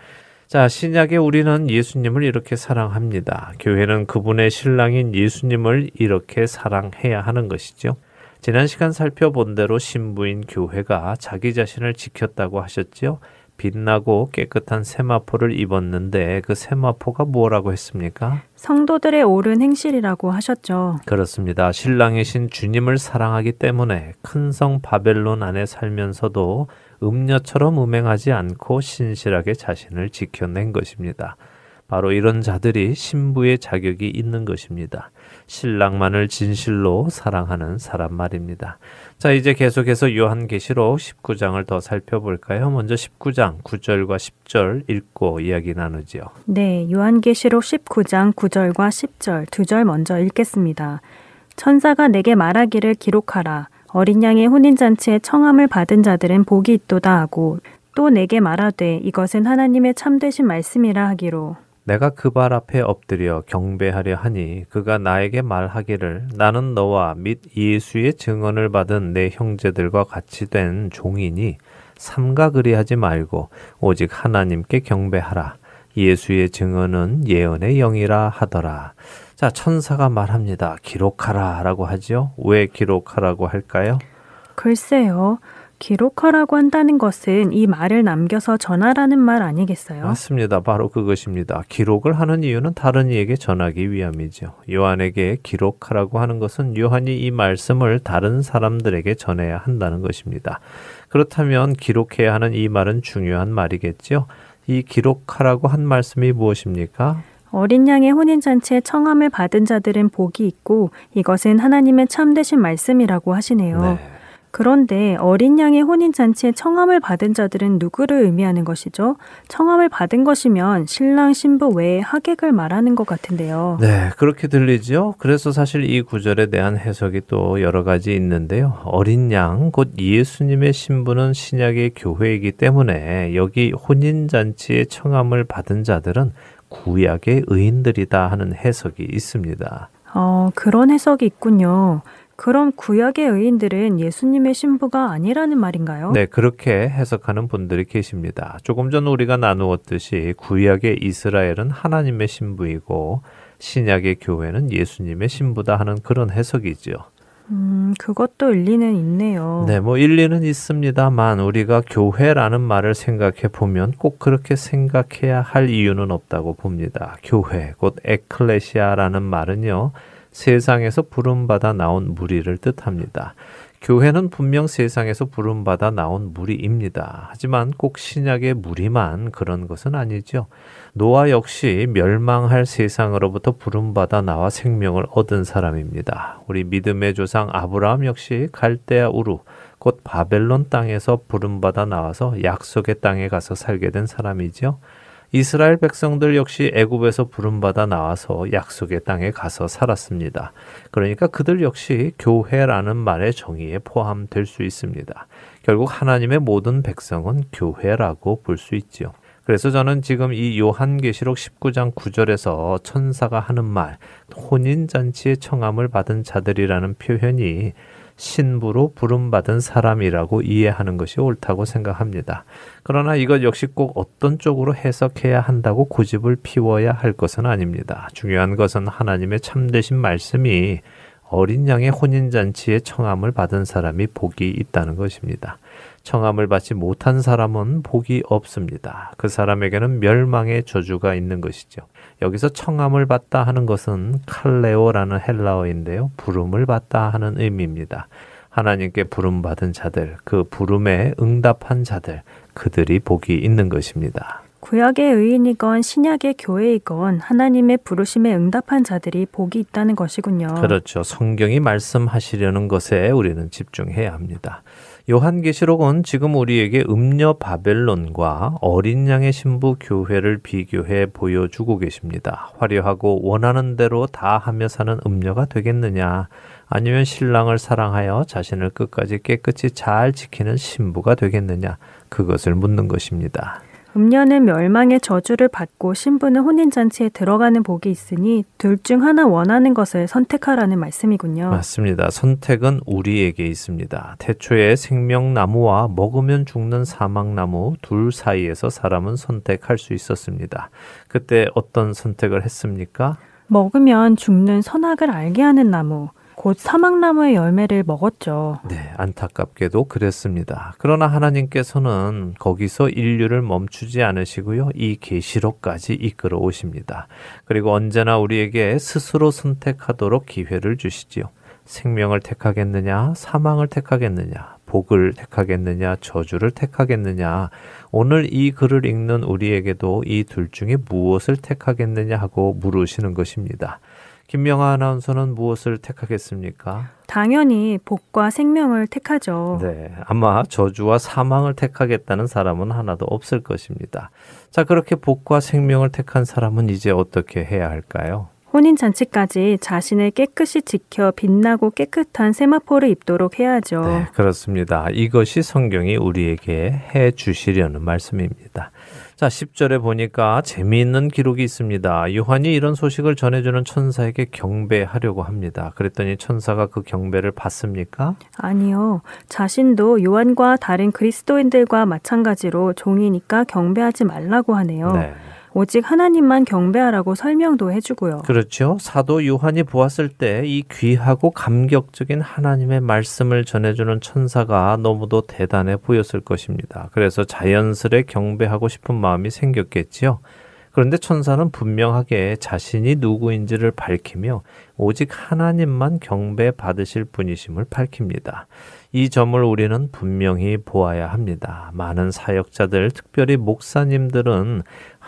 자, 신약에 우리는 예수님을 이렇게 사랑합니다. 교회는 그분의 신랑인 예수님을 이렇게 사랑해야 하는 것이죠. 지난 시간 살펴본 대로 신부인 교회가 자기 자신을 지켰다고 하셨지요. 빛나고 깨끗한 세마포를 입었는데 그 세마포가 뭐라고 했습니까? 성도들의 옳은 행실이라고 하셨죠. 그렇습니다. 신랑이신 주님을 사랑하기 때문에 큰 성 바벨론 안에 살면서도 음녀처럼 음행하지 않고 신실하게 자신을 지켜낸 것입니다. 바로 이런 자들이 신부의 자격이 있는 것입니다. 신랑만을 진실로 사랑하는 사람 말입니다. 자, 이제 계속해서 요한계시록 19장을 더 살펴볼까요? 먼저 19장 9절과 10절 읽고 이야기 나누지요. 네, 요한계시록 19장 9절과 10절 두 절 먼저 읽겠습니다. 천사가 내게 말하기를 기록하라. 어린 양의 혼인잔치에 청함을 받은 자들은 복이 있도다 하고 또 내게 말하되 이것은 하나님의 참되신 말씀이라 하기로 내가 그 발 앞에 엎드려 경배하려 하니 그가 나에게 말하기를 나는 너와 및 예수의 증언을 받은 내 형제들과 같이 된 종이니 삼가 그리하지 말고 오직 하나님께 경배하라. 예수의 증언은 예언의 영이라 하더라. 자, 천사가 말합니다. 기록하라 라고 하죠. 왜 기록하라고 할까요? 글쎄요. 기록하라고 한다는 것은 이 말을 남겨서 전하라는 말 아니겠어요? 맞습니다. 바로 그것입니다. 기록을 하는 이유는 다른 이에게 전하기 위함이죠. 요한에게 기록하라고 하는 것은 요한이 이 말씀을 다른 사람들에게 전해야 한다는 것입니다. 그렇다면 기록해야 하는 이 말은 중요한 말이겠죠. 이 기록하라고 한 말씀이 무엇입니까? 어린 양의 혼인잔치에 청함을 받은 자들은 복이 있고 이것은 하나님의 참되신 말씀이라고 하시네요. 네. 그런데 어린 양의 혼인잔치에 청함을 받은 자들은 누구를 의미하는 것이죠? 청함을 받은 것이면 신랑 신부 외에 하객을 말하는 것 같은데요. 네, 그렇게 들리죠. 그래서 사실 이 구절에 대한 해석이 또 여러 가지 있는데요. 어린 양, 곧 예수님의 신부는 신약의 교회이기 때문에 여기 혼인잔치에 청함을 받은 자들은 구약의 의인들이다 하는 해석이 있습니다. 어, 그런 해석이 있군요. 그럼 구약의 의인들은 예수님의 신부가 아니라는 말인가요? 네, 그렇게 해석하는 분들이 계십니다. 조금 전 우리가 나누었듯이 구약의 이스라엘은 하나님의 신부이고 신약의 교회는 예수님의 신부다 하는 그런 해석이죠. 음, 그것도 일리는 있네요. 네, 뭐 일리는 있습니다만 우리가 교회라는 말을 생각해 보면 꼭 그렇게 생각해야 할 이유는 없다고 봅니다. 교회, 곧 에클레시아라는 말은요. 세상에서 부름받아 나온 무리를 뜻합니다. 교회는 분명 세상에서 부름받아 나온 무리입니다. 하지만 꼭 신약의 무리만 그런 것은 아니죠. 노아 역시 멸망할 세상으로부터 부름받아 나와 생명을 얻은 사람입니다. 우리 믿음의 조상 아브라함 역시 갈대아 우루, 곧 바벨론 땅에서 부름받아 나와서 약속의 땅에 가서 살게 된 사람이죠. 이스라엘 백성들 역시 애굽에서 부름받아 나와서 약속의 땅에 가서 살았습니다. 그러니까 그들 역시 교회라는 말의 정의에 포함될 수 있습니다. 결국 하나님의 모든 백성은 교회라고 볼 수 있지요. 그래서 저는 지금 이 요한계시록 19장 9절에서 천사가 하는 말, 혼인잔치의 청함을 받은 자들이라는 표현이 신부로 부름받은 사람이라고 이해하는 것이 옳다고 생각합니다. 그러나 이것 역시 꼭 어떤 쪽으로 해석해야 한다고 고집을 피워야 할 것은 아닙니다. 중요한 것은 하나님의 참되신 말씀이 어린 양의 혼인잔치에 청함을 받은 사람이 복이 있다는 것입니다. 청함을 받지 못한 사람은 복이 없습니다. 그 사람에게는 멸망의 저주가 있는 것이죠. 여기서 청함을 받다 하는 것은 칼레오라는 헬라어인데요. 부름을 받다 하는 의미입니다. 하나님께 부름 받은 자들, 그 부름에 응답한 자들, 그들이 복이 있는 것입니다. 구약의 의인이건 신약의 교회이건 하나님의 부르심에 응답한 자들이 복이 있다는 것이군요. 그렇죠. 성경이 말씀하시려는 것에 우리는 집중해야 합니다. 요한계시록은 지금 우리에게 음녀 바벨론과 어린 양의 신부 교회를 비교해 보여주고 계십니다. 화려하고 원하는 대로 다 하며 사는 음녀가 되겠느냐? 아니면 신랑을 사랑하여 자신을 끝까지 깨끗이 잘 지키는 신부가 되겠느냐? 그것을 묻는 것입니다. 음녀는 멸망의 저주를 받고 신부는 혼인잔치에 들어가는 복이 있으니 둘 중 하나 원하는 것을 선택하라는 말씀이군요. 맞습니다. 선택은 우리에게 있습니다. 태초에 생명나무와 먹으면 죽는 사망나무 둘 사이에서 사람은 선택할 수 있었습니다. 그때 어떤 선택을 했습니까? 먹으면 죽는 선악을 알게 하는 나무. 곧 사막나무의 열매를 먹었죠. 네, 안타깝게도 그랬습니다. 그러나 하나님께서는 거기서 인류를 멈추지 않으시고요. 이 계시록까지 이끌어 오십니다. 그리고 언제나 우리에게 스스로 선택하도록 기회를 주시지요. 생명을 택하겠느냐, 사망을 택하겠느냐, 복을 택하겠느냐, 저주를 택하겠느냐. 오늘 이 글을 읽는 우리에게도 이 둘 중에 무엇을 택하겠느냐 하고 물으시는 것입니다. 김명아 아나운서는 무엇을 택하겠습니까? 당연히 복과 생명을 택하죠. 네, 아마 저주와 사망을 택하겠다는 사람은 하나도 없을 것입니다. 자, 그렇게 복과 생명을 택한 사람은 이제 어떻게 해야 할까요? 혼인잔치까지 자신을 깨끗이 지켜 빛나고 깨끗한 세마포를 입도록 해야죠. 네, 그렇습니다. 이것이 성경이 우리에게 해 주시려는 말씀입니다. 자, 10절에 보니까 재미있는 기록이 있습니다. 요한이 이런 소식을 전해주는 천사에게 경배하려고 합니다. 그랬더니 천사가 그 경배를 받습니까? 아니요. 자신도 요한과 다른 그리스도인들과 마찬가지로 종이니까 경배하지 말라고 하네요. 네. 오직 하나님만 경배하라고 설명도 해주고요. 그렇죠. 사도 요한이 보았을 때 이 귀하고 감격적인 하나님의 말씀을 전해주는 천사가 너무도 대단해 보였을 것입니다. 그래서 자연스레 경배하고 싶은 마음이 생겼겠지요. 그런데 천사는 분명하게 자신이 누구인지를 밝히며 오직 하나님만 경배 받으실 분이심을 밝힙니다. 이 점을 우리는 분명히 보아야 합니다. 많은 사역자들, 특별히 목사님들은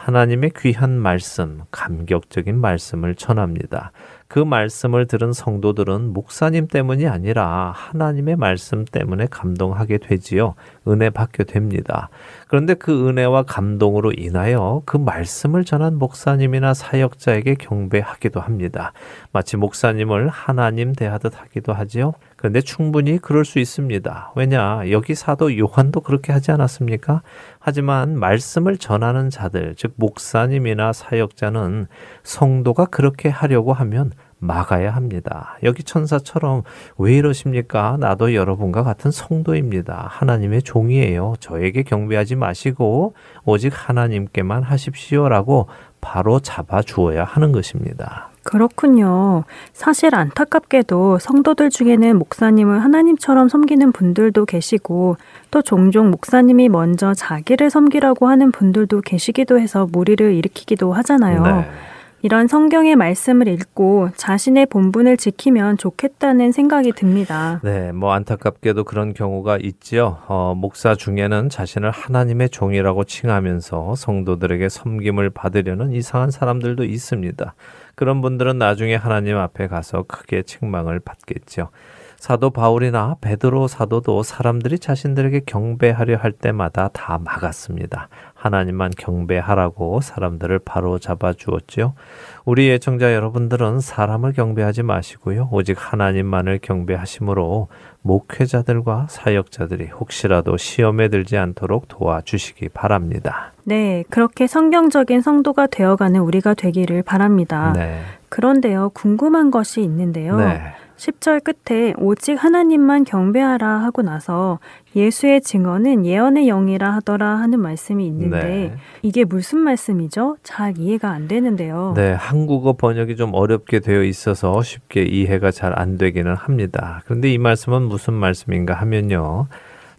하나님의 귀한 말씀, 감격적인 말씀을 전합니다. 그 말씀을 들은 성도들은 목사님 때문이 아니라 하나님의 말씀 때문에 감동하게 되지요. 은혜 받게 됩니다. 그런데 그 은혜와 감동으로 인하여 그 말씀을 전한 목사님이나 사역자에게 경배하기도 합니다. 마치 목사님을 하나님 대하듯 하기도 하지요. 그런데 충분히 그럴 수 있습니다. 왜냐? 여기 사도 요한도 그렇게 하지 않았습니까? 하지만 말씀을 전하는 자들, 즉 목사님이나 사역자는 성도가 그렇게 하려고 하면 막아야 합니다. 여기 천사처럼 왜 이러십니까? 나도 여러분과 같은 성도입니다. 하나님의 종이에요. 저에게 경배하지 마시고 오직 하나님께만 하십시오라고 바로 잡아 주어야 하는 것입니다. 그렇군요. 사실 안타깝게도 성도들 중에는 목사님을 하나님처럼 섬기는 분들도 계시고 또 종종 목사님이 먼저 자기를 섬기라고 하는 분들도 계시기도 해서 무리를 일으키기도 하잖아요. 네. 이런 성경의 말씀을 읽고 자신의 본분을 지키면 좋겠다는 생각이 듭니다. 네, 뭐 안타깝게도 그런 경우가 있지요. 어, 목사 중에는 자신을 하나님의 종이라고 칭하면서 성도들에게 섬김을 받으려는 이상한 사람들도 있습니다. 그런 분들은 나중에 하나님 앞에 가서 크게 책망을 받겠죠. 사도 바울이나 베드로 사도도 사람들이 자신들에게 경배하려 할 때마다 다 막았습니다. 하나님만 경배하라고 사람들을 바로 잡아 주었지요. 우리 애청자 여러분들은 사람을 경배하지 마시고요. 오직 하나님만을 경배하심으로 목회자들과 사역자들이 혹시라도 시험에 들지 않도록 도와주시기 바랍니다. 네, 그렇게 성경적인 성도가 되어가는 우리가 되기를 바랍니다. 네. 그런데요, 궁금한 것이 있는데요. 네. 10절 끝에 오직 하나님만 경배하라 하고 나서 예수의 증언은 예언의 영이라 하더라 하는 말씀이 있는데 네. 이게 무슨 말씀이죠? 잘 이해가 안 되는데요. 네, 한국어 번역이 좀 어렵게 되어 있어서 쉽게 이해가 잘 안 되기는 합니다. 그런데 이 말씀은 무슨 말씀인가 하면요.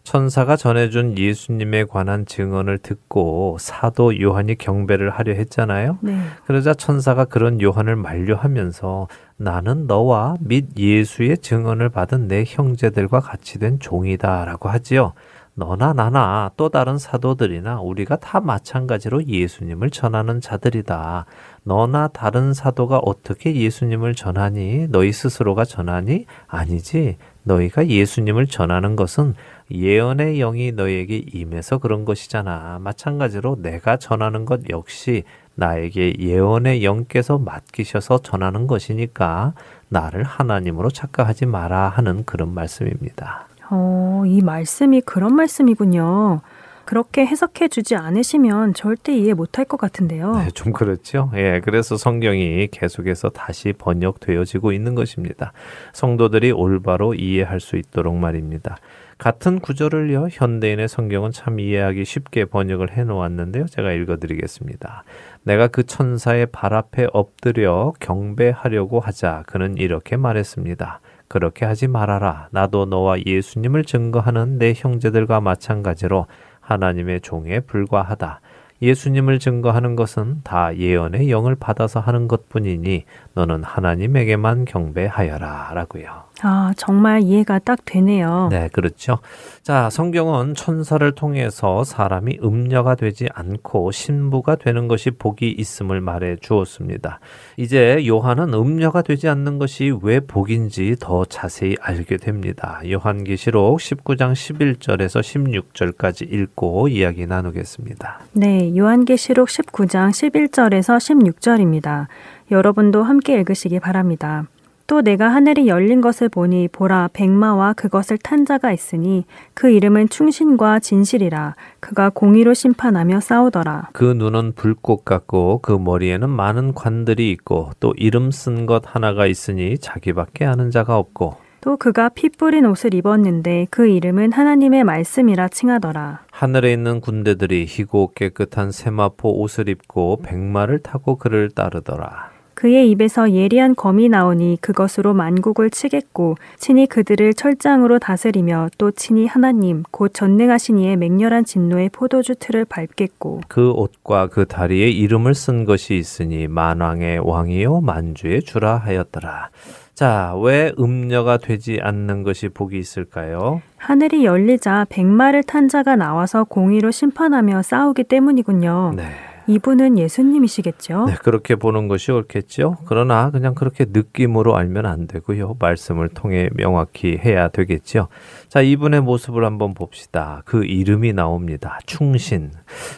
천사가 전해준 예수님에 관한 증언을 듣고 사도 요한이 경배를 하려 했잖아요. 네. 그러자 천사가 그런 요한을 만류하면서 나는 너와 및 예수의 증언을 받은 내 형제들과 같이 된 종이다라고 하지요. 너나 나나 또 다른 사도들이나 우리가 다 마찬가지로 예수님을 전하는 자들이다. 너나 다른 사도가 어떻게 예수님을 전하니? 너희 스스로가 전하니? 아니지. 너희가 예수님을 전하는 것은 예언의 영이 너희에게 임해서 그런 것이잖아. 마찬가지로 내가 전하는 것 역시 나에게 예언의 영께서 맡기셔서 전하는 것이니까 나를 하나님으로 착각하지 마라 하는 그런 말씀입니다. 어, 이 말씀이 그런 말씀이군요. 그렇게 해석해 주지 않으시면 절대 이해 못할 것 같은데요. 네, 좀 그렇죠. 예, 그래서 성경이 계속해서 다시 번역되어지고 있는 것입니다. 성도들이 올바로 이해할 수 있도록 말입니다. 같은 구절을요, 현대인의 성경은 참 이해하기 쉽게 번역을 해 놓았는데요. 제가 읽어 드리겠습니다. 내가 그 천사의 발 앞에 엎드려 경배하려고 하자 그는 이렇게 말했습니다. 그렇게 하지 말아라. 나도 너와 예수님을 증거하는 내 형제들과 마찬가지로 하나님의 종에 불과하다. 예수님을 증거하는 것은 다 예언의 영을 받아서 하는 것 뿐이니 너는 하나님에게만 경배하여라. 라고요. 아, 정말 이해가 딱 되네요. 네, 그렇죠. 자, 성경은 천사를 통해서 사람이 음녀가 되지 않고 신부가 되는 것이 복이 있음을 말해 주었습니다. 이제 요한은 음녀가 되지 않는 것이 왜 복인지 더 자세히 알게 됩니다. 요한계시록 19장 11절에서 16절까지 읽고 이야기 나누겠습니다. 네, 요한계시록 19장 11절에서 16절입니다. 여러분도 함께 읽으시기 바랍니다. 또 내가 하늘이 열린 것을 보니 보라 백마와 그것을 탄 자가 있으니 그 이름은 충신과 진실이라 그가 공의로 심판하며 싸우더라. 그 눈은 불꽃 같고 그 머리에는 많은 관들이 있고 또 이름 쓴 것 하나가 있으니 자기밖에 아는 자가 없고 또 그가 피 뿌린 옷을 입었는데 그 이름은 하나님의 말씀이라 칭하더라. 하늘에 있는 군대들이 희고 깨끗한 세마포 옷을 입고 백마를 타고 그를 따르더라. 그의 입에서 예리한 검이 나오니 그것으로 만국을 치겠고 친히 그들을 철장으로 다스리며 또 친히 하나님 곧 전능하신 이의 맹렬한 진노의 포도주 틀을 밟겠고 그 옷과 그 다리에 이름을 쓴 것이 있으니 만왕의 왕이요 만주의 주라 하였더라. 자, 왜 음녀가 되지 않는 것이 복이 있을까요? 하늘이 열리자 백마를 탄 자가 나와서 공의로 심판하며 싸우기 때문이군요. 네. 이분은 예수님이시겠죠? 네, 그렇게 보는 것이 옳겠죠. 그러나 그냥 그렇게 느낌으로 알면 안 되고요. 말씀을 통해 명확히 해야 되겠죠. 자, 이분의 모습을 한번 봅시다. 그 이름이 나옵니다. 충신.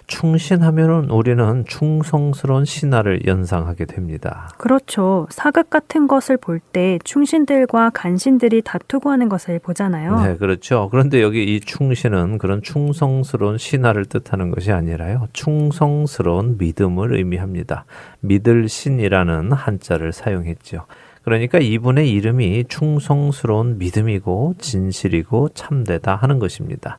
충신하면은 우리는 충성스러운 신하를 연상하게 됩니다. 그렇죠. 사극 같은 것을 볼 때 충신들과 간신들이 다투고 하는 것을 보잖아요. 네, 그렇죠. 그런데 여기 이 충신은 그런 충성스러운 신하를 뜻하는 것이 아니라요. 충성스러운 믿음을 의미합니다. 믿을 신이라는 한자를 사용했죠. 그러니까 이분의 이름이 충성스러운 믿음이고 진실이고 참되다 하는 것입니다.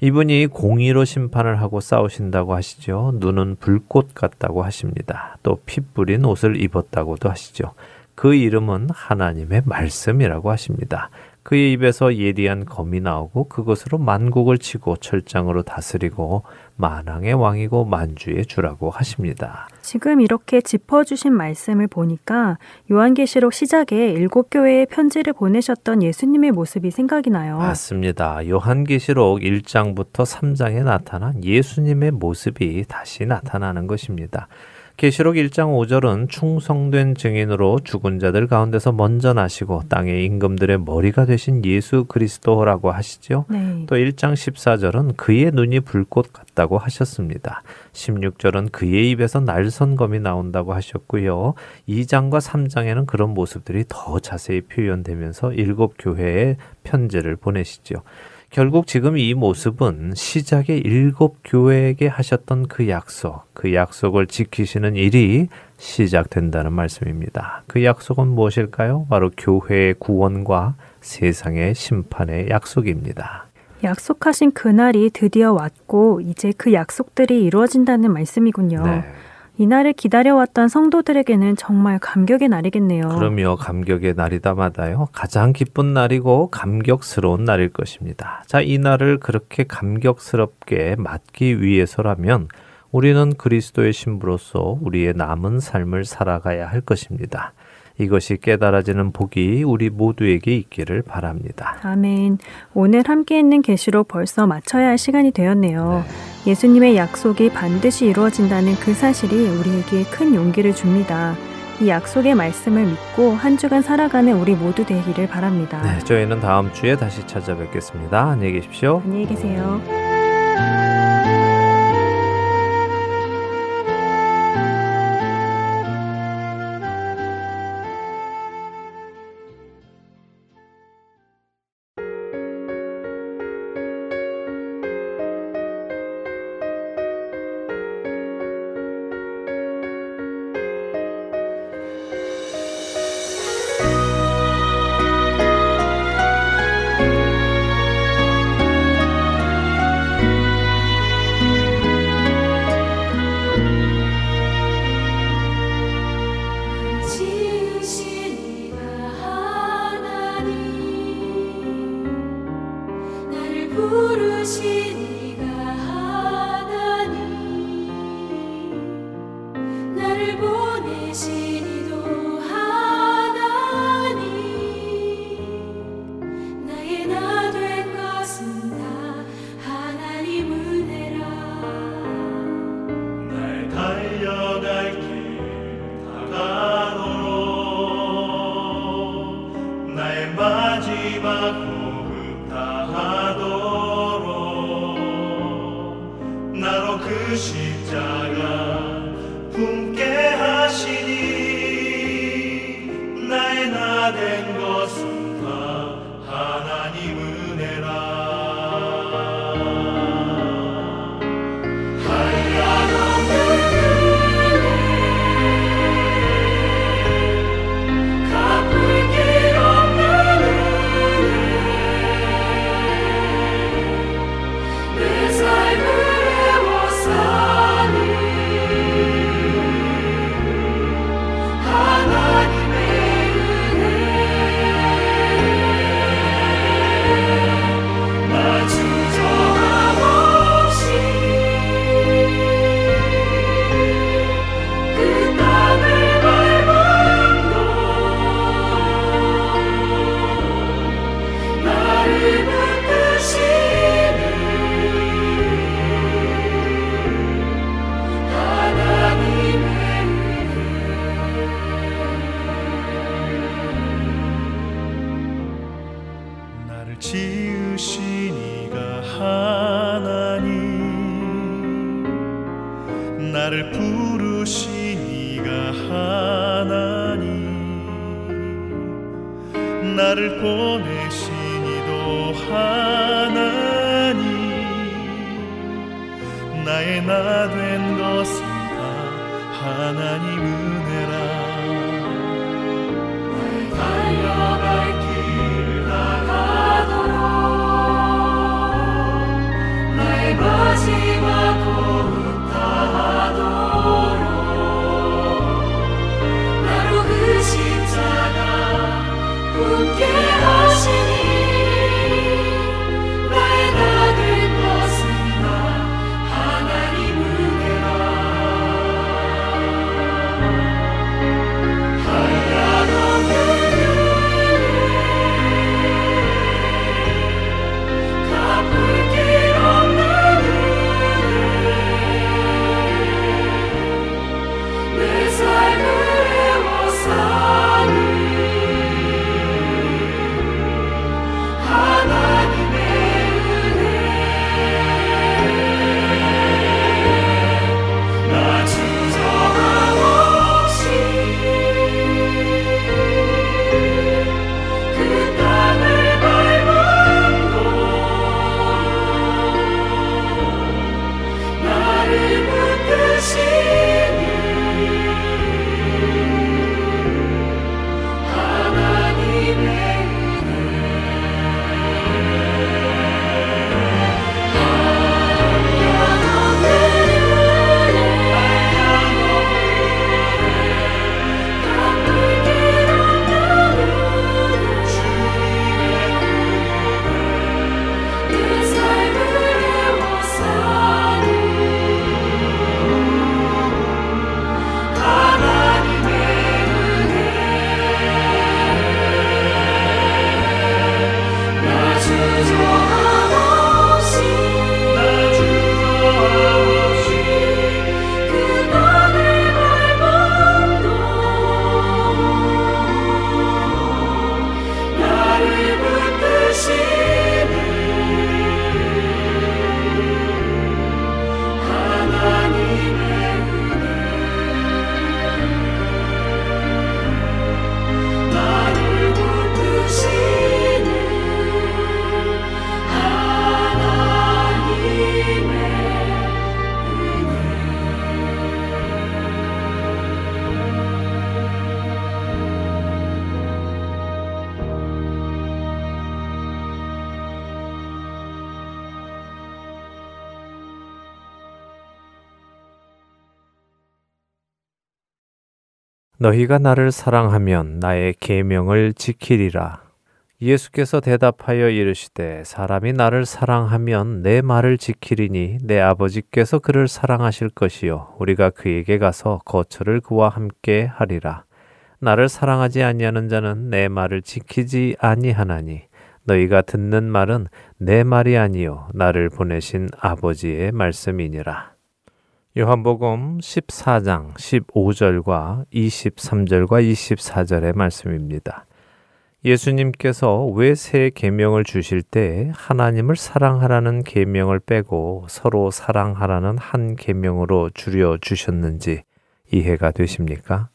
이분이 공의로 심판을 하고 싸우신다고 하시죠. 눈은 불꽃 같다고 하십니다. 또피 뿌린 옷을 입었다고도 하시죠. 그 이름은 하나님의 말씀이라고 하십니다. 그의 입에서 예리한 검이 나오고 그것으로 만국을 치고 철장으로 다스리고 만왕의 왕이고 만주의 주라고 하십니다. 지금 이렇게 짚어주신 말씀을 보니까 요한계시록 시작에 일곱 교회에 편지를 보내셨던 예수님의 모습이 생각이 나요. 맞습니다. 요한계시록 1장부터 3장에 나타난 예수님의 모습이 다시 나타나는 것입니다. 계시록 1장 5절은 충성된 증인으로 죽은 자들 가운데서 먼저 나시고 땅의 임금들의 머리가 되신 예수 그리스도라고 하시죠. 네. 또 1장 14절은 그의 눈이 불꽃 같다고 하셨습니다. 16절은 그의 입에서 날선검이 나온다고 하셨고요. 2장과 3장에는 그런 모습들이 더 자세히 표현되면서 일곱 교회에 편지를 보내시죠. 결국 지금 이 모습은 시작의 일곱 교회에게 하셨던 그 약속, 그 약속을 지키시는 일이 시작된다는 말씀입니다. 그 약속은 무엇일까요? 바로 교회의 구원과 세상의 심판의 약속입니다. 약속하신 그날이 드디어 왔고 이제 그 약속들이 이루어진다는 말씀이군요. 네. 이날을 기다려왔던 성도들에게는 정말 감격의 날이겠네요. 그러며 감격의 날이다마다요. 가장 기쁜 날이고 감격스러운 날일 것입니다. 자, 이 날을 그렇게 감격스럽게 맞기 위해서라면 우리는 그리스도의 신부로서 우리의 남은 삶을 살아가야 할 것입니다. 이것이 깨달아지는 복이 우리 모두에게 있기를 바랍니다. 아멘. 오늘 함께 있는 계시로 벌써 마쳐야 할 시간이 되었네요. 예수님의 약속이 반드시 이루어진다는 그 사실이 우리에게 큰 용기를 줍니다. 이 약속의 말씀을 믿고 한 주간 살아가는 우리 모두 되기를 바랍니다. 네, 저희는 다음 주에 다시 찾아뵙겠습니다. 안녕히 계십시오. 안녕히 계세요. 너희가 나를 사랑하면 나의 계명을 지키리라. 예수께서 대답하여 이르시되 사람이 나를 사랑하면 내 말을 지키리니 내 아버지께서 그를 사랑하실 것이요 우리가 그에게 가서 거처를 그와 함께 하리라. 나를 사랑하지 아니하는 자는 내 말을 지키지 아니하나니 너희가 듣는 말은 내 말이 아니요 나를 보내신 아버지의 말씀이니라. 요한복음 14장 15절과 23절과 24절의 말씀입니다. 예수님께서 왜 새 계명을 주실 때 하나님을 사랑하라는 계명을 빼고 서로 사랑하라는 한 계명으로 줄여 주셨는지 이해가 되십니까?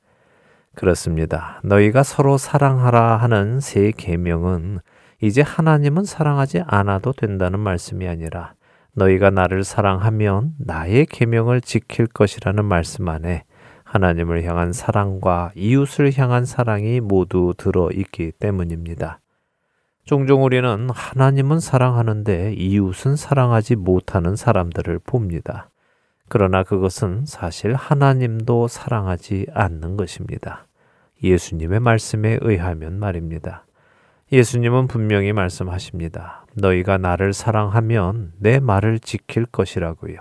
그렇습니다. 너희가 서로 사랑하라 하는 새 계명은 이제 하나님은 사랑하지 않아도 된다는 말씀이 아니라 너희가 나를 사랑하면 나의 계명을 지킬 것이라는 말씀 안에 하나님을 향한 사랑과 이웃을 향한 사랑이 모두 들어 있기 때문입니다. 종종 우리는 하나님은 사랑하는데 이웃은 사랑하지 못하는 사람들을 봅니다. 그러나 그것은 사실 하나님도 사랑하지 않는 것입니다. 예수님의 말씀에 의하면 말입니다. 예수님은 분명히 말씀하십니다. 너희가 나를 사랑하면 내 말을 지킬 것이라고요.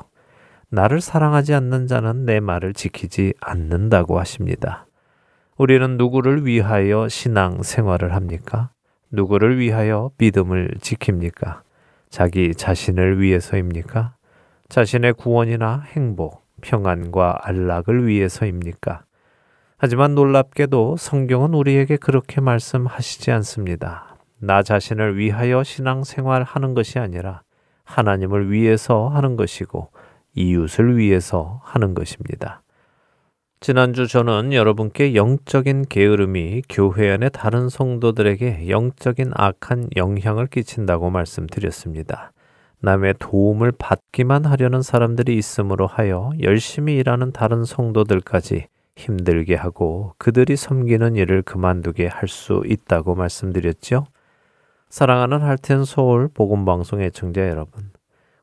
나를 사랑하지 않는 자는 내 말을 지키지 않는다고 하십니다. 우리는 누구를 위하여 신앙 생활을 합니까? 누구를 위하여 믿음을 지킵니까? 자기 자신을 위해서입니까? 자신의 구원이나 행복, 평안과 안락을 위해서입니까? 하지만 놀랍게도 성경은 우리에게 그렇게 말씀하시지 않습니다. 나 자신을 위하여 신앙생활 하는 것이 아니라 하나님을 위해서 하는 것이고 이웃을 위해서 하는 것입니다. 지난주 저는 여러분께 영적인 게으름이 교회 안의 다른 성도들에게 영적인 악한 영향을 끼친다고 말씀드렸습니다. 남의 도움을 받기만 하려는 사람들이 있으므로 하여 열심히 일하는 다른 성도들까지 힘들게 하고 그들이 섬기는 일을 그만두게 할 수 있다고 말씀드렸죠. 사랑하는 할텐 서울 복음 방송 애청자 여러분.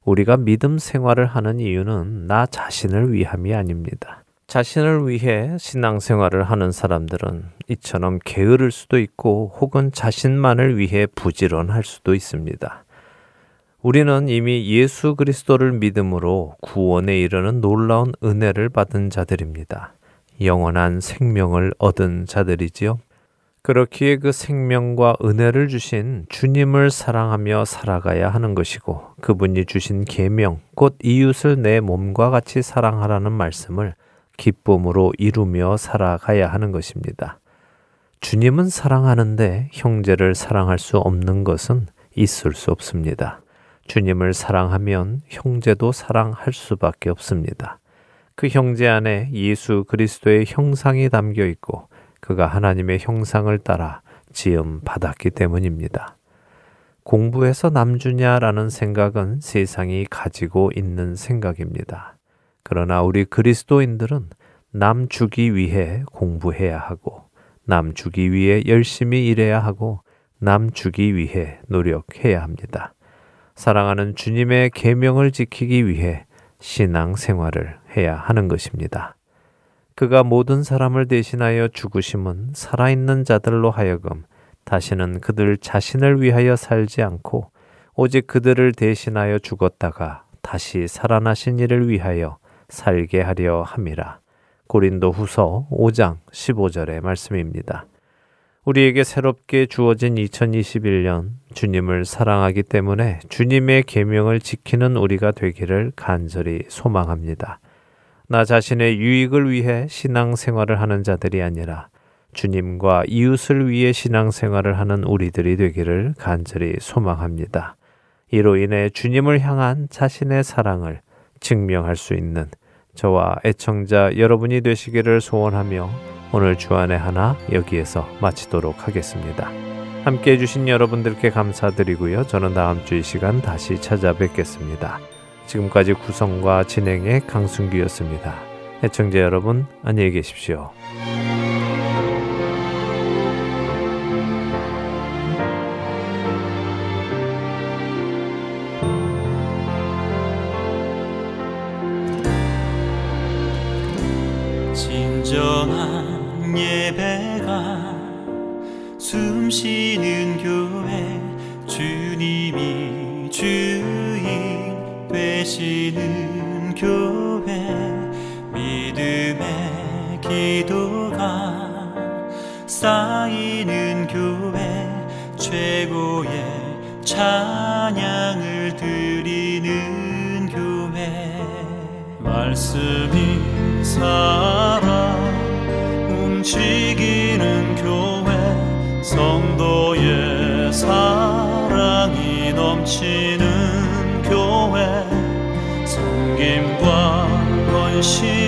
우리가 믿음 생활을 하는 이유는 나 자신을 위함이 아닙니다. 자신을 위해 신앙생활을 하는 사람들은 이처럼 게으를 수도 있고 혹은 자신만을 위해 부지런할 수도 있습니다. 우리는 이미 예수 그리스도를 믿음으로 구원에 이르는 놀라운 은혜를 받은 자들입니다. 영원한 생명을 얻은 자들이지요. 그렇기에 그 생명과 은혜를 주신 주님을 사랑하며 살아가야 하는 것이고 그분이 주신 계명 곧 이웃을 내 몸과 같이 사랑하라는 말씀을 기쁨으로 이루며 살아가야 하는 것입니다. 주님은 사랑하는데 형제를 사랑할 수 없는 것은 있을 수 없습니다. 주님을 사랑하면 형제도 사랑할 수밖에 없습니다. 그 형제 안에 예수 그리스도의 형상이 담겨 있고 그가 하나님의 형상을 따라 지음 받았기 때문입니다. 공부해서 남주냐라는 생각은 세상이 가지고 있는 생각입니다. 그러나 우리 그리스도인들은 남 주기 위해 공부해야 하고, 남 주기 위해 열심히 일해야 하고, 남 주기 위해 노력해야 합니다. 사랑하는 주님의 계명을 지키기 위해 신앙 생활을 해야 하는 것입니다. 그가 모든 사람을 대신하여 죽으심은 살아있는 자들로 하여금 다시는 그들 자신을 위하여 살지 않고 오직 그들을 대신하여 죽었다가 다시 살아나신 이를 위하여 살게 하려 함이라. 고린도 후서 5장 15절의 말씀입니다. 우리에게 새롭게 주어진 2021년 주님을 사랑하기 때문에 주님의 계명을 지키는 우리가 되기를 간절히 소망합니다. 나 자신의 유익을 위해 신앙생활을 하는 자들이 아니라 주님과 이웃을 위해 신앙생활을 하는 우리들이 되기를 간절히 소망합니다. 이로 인해 주님을 향한 자신의 사랑을 증명할 수 있는 저와 애청자 여러분이 되시기를 소원하며 오늘 주안의 하나 여기에서 마치도록 하겠습니다. 함께 해주신 여러분들께 감사드리고요. 저는 다음 주 이 시간 다시 찾아뵙겠습니다. 지금까지 구성과 진행의 강순기였습니다. 애청자 여러분, 안녕히 계십시오. 진정한 예배가 되시는 교회 믿음의 기도가 쌓이는 교회 최고의 찬양을 드리는 교회. 말씀이 살아 움직이는 교회 성도의 사랑이 넘치는 섬김과 헌신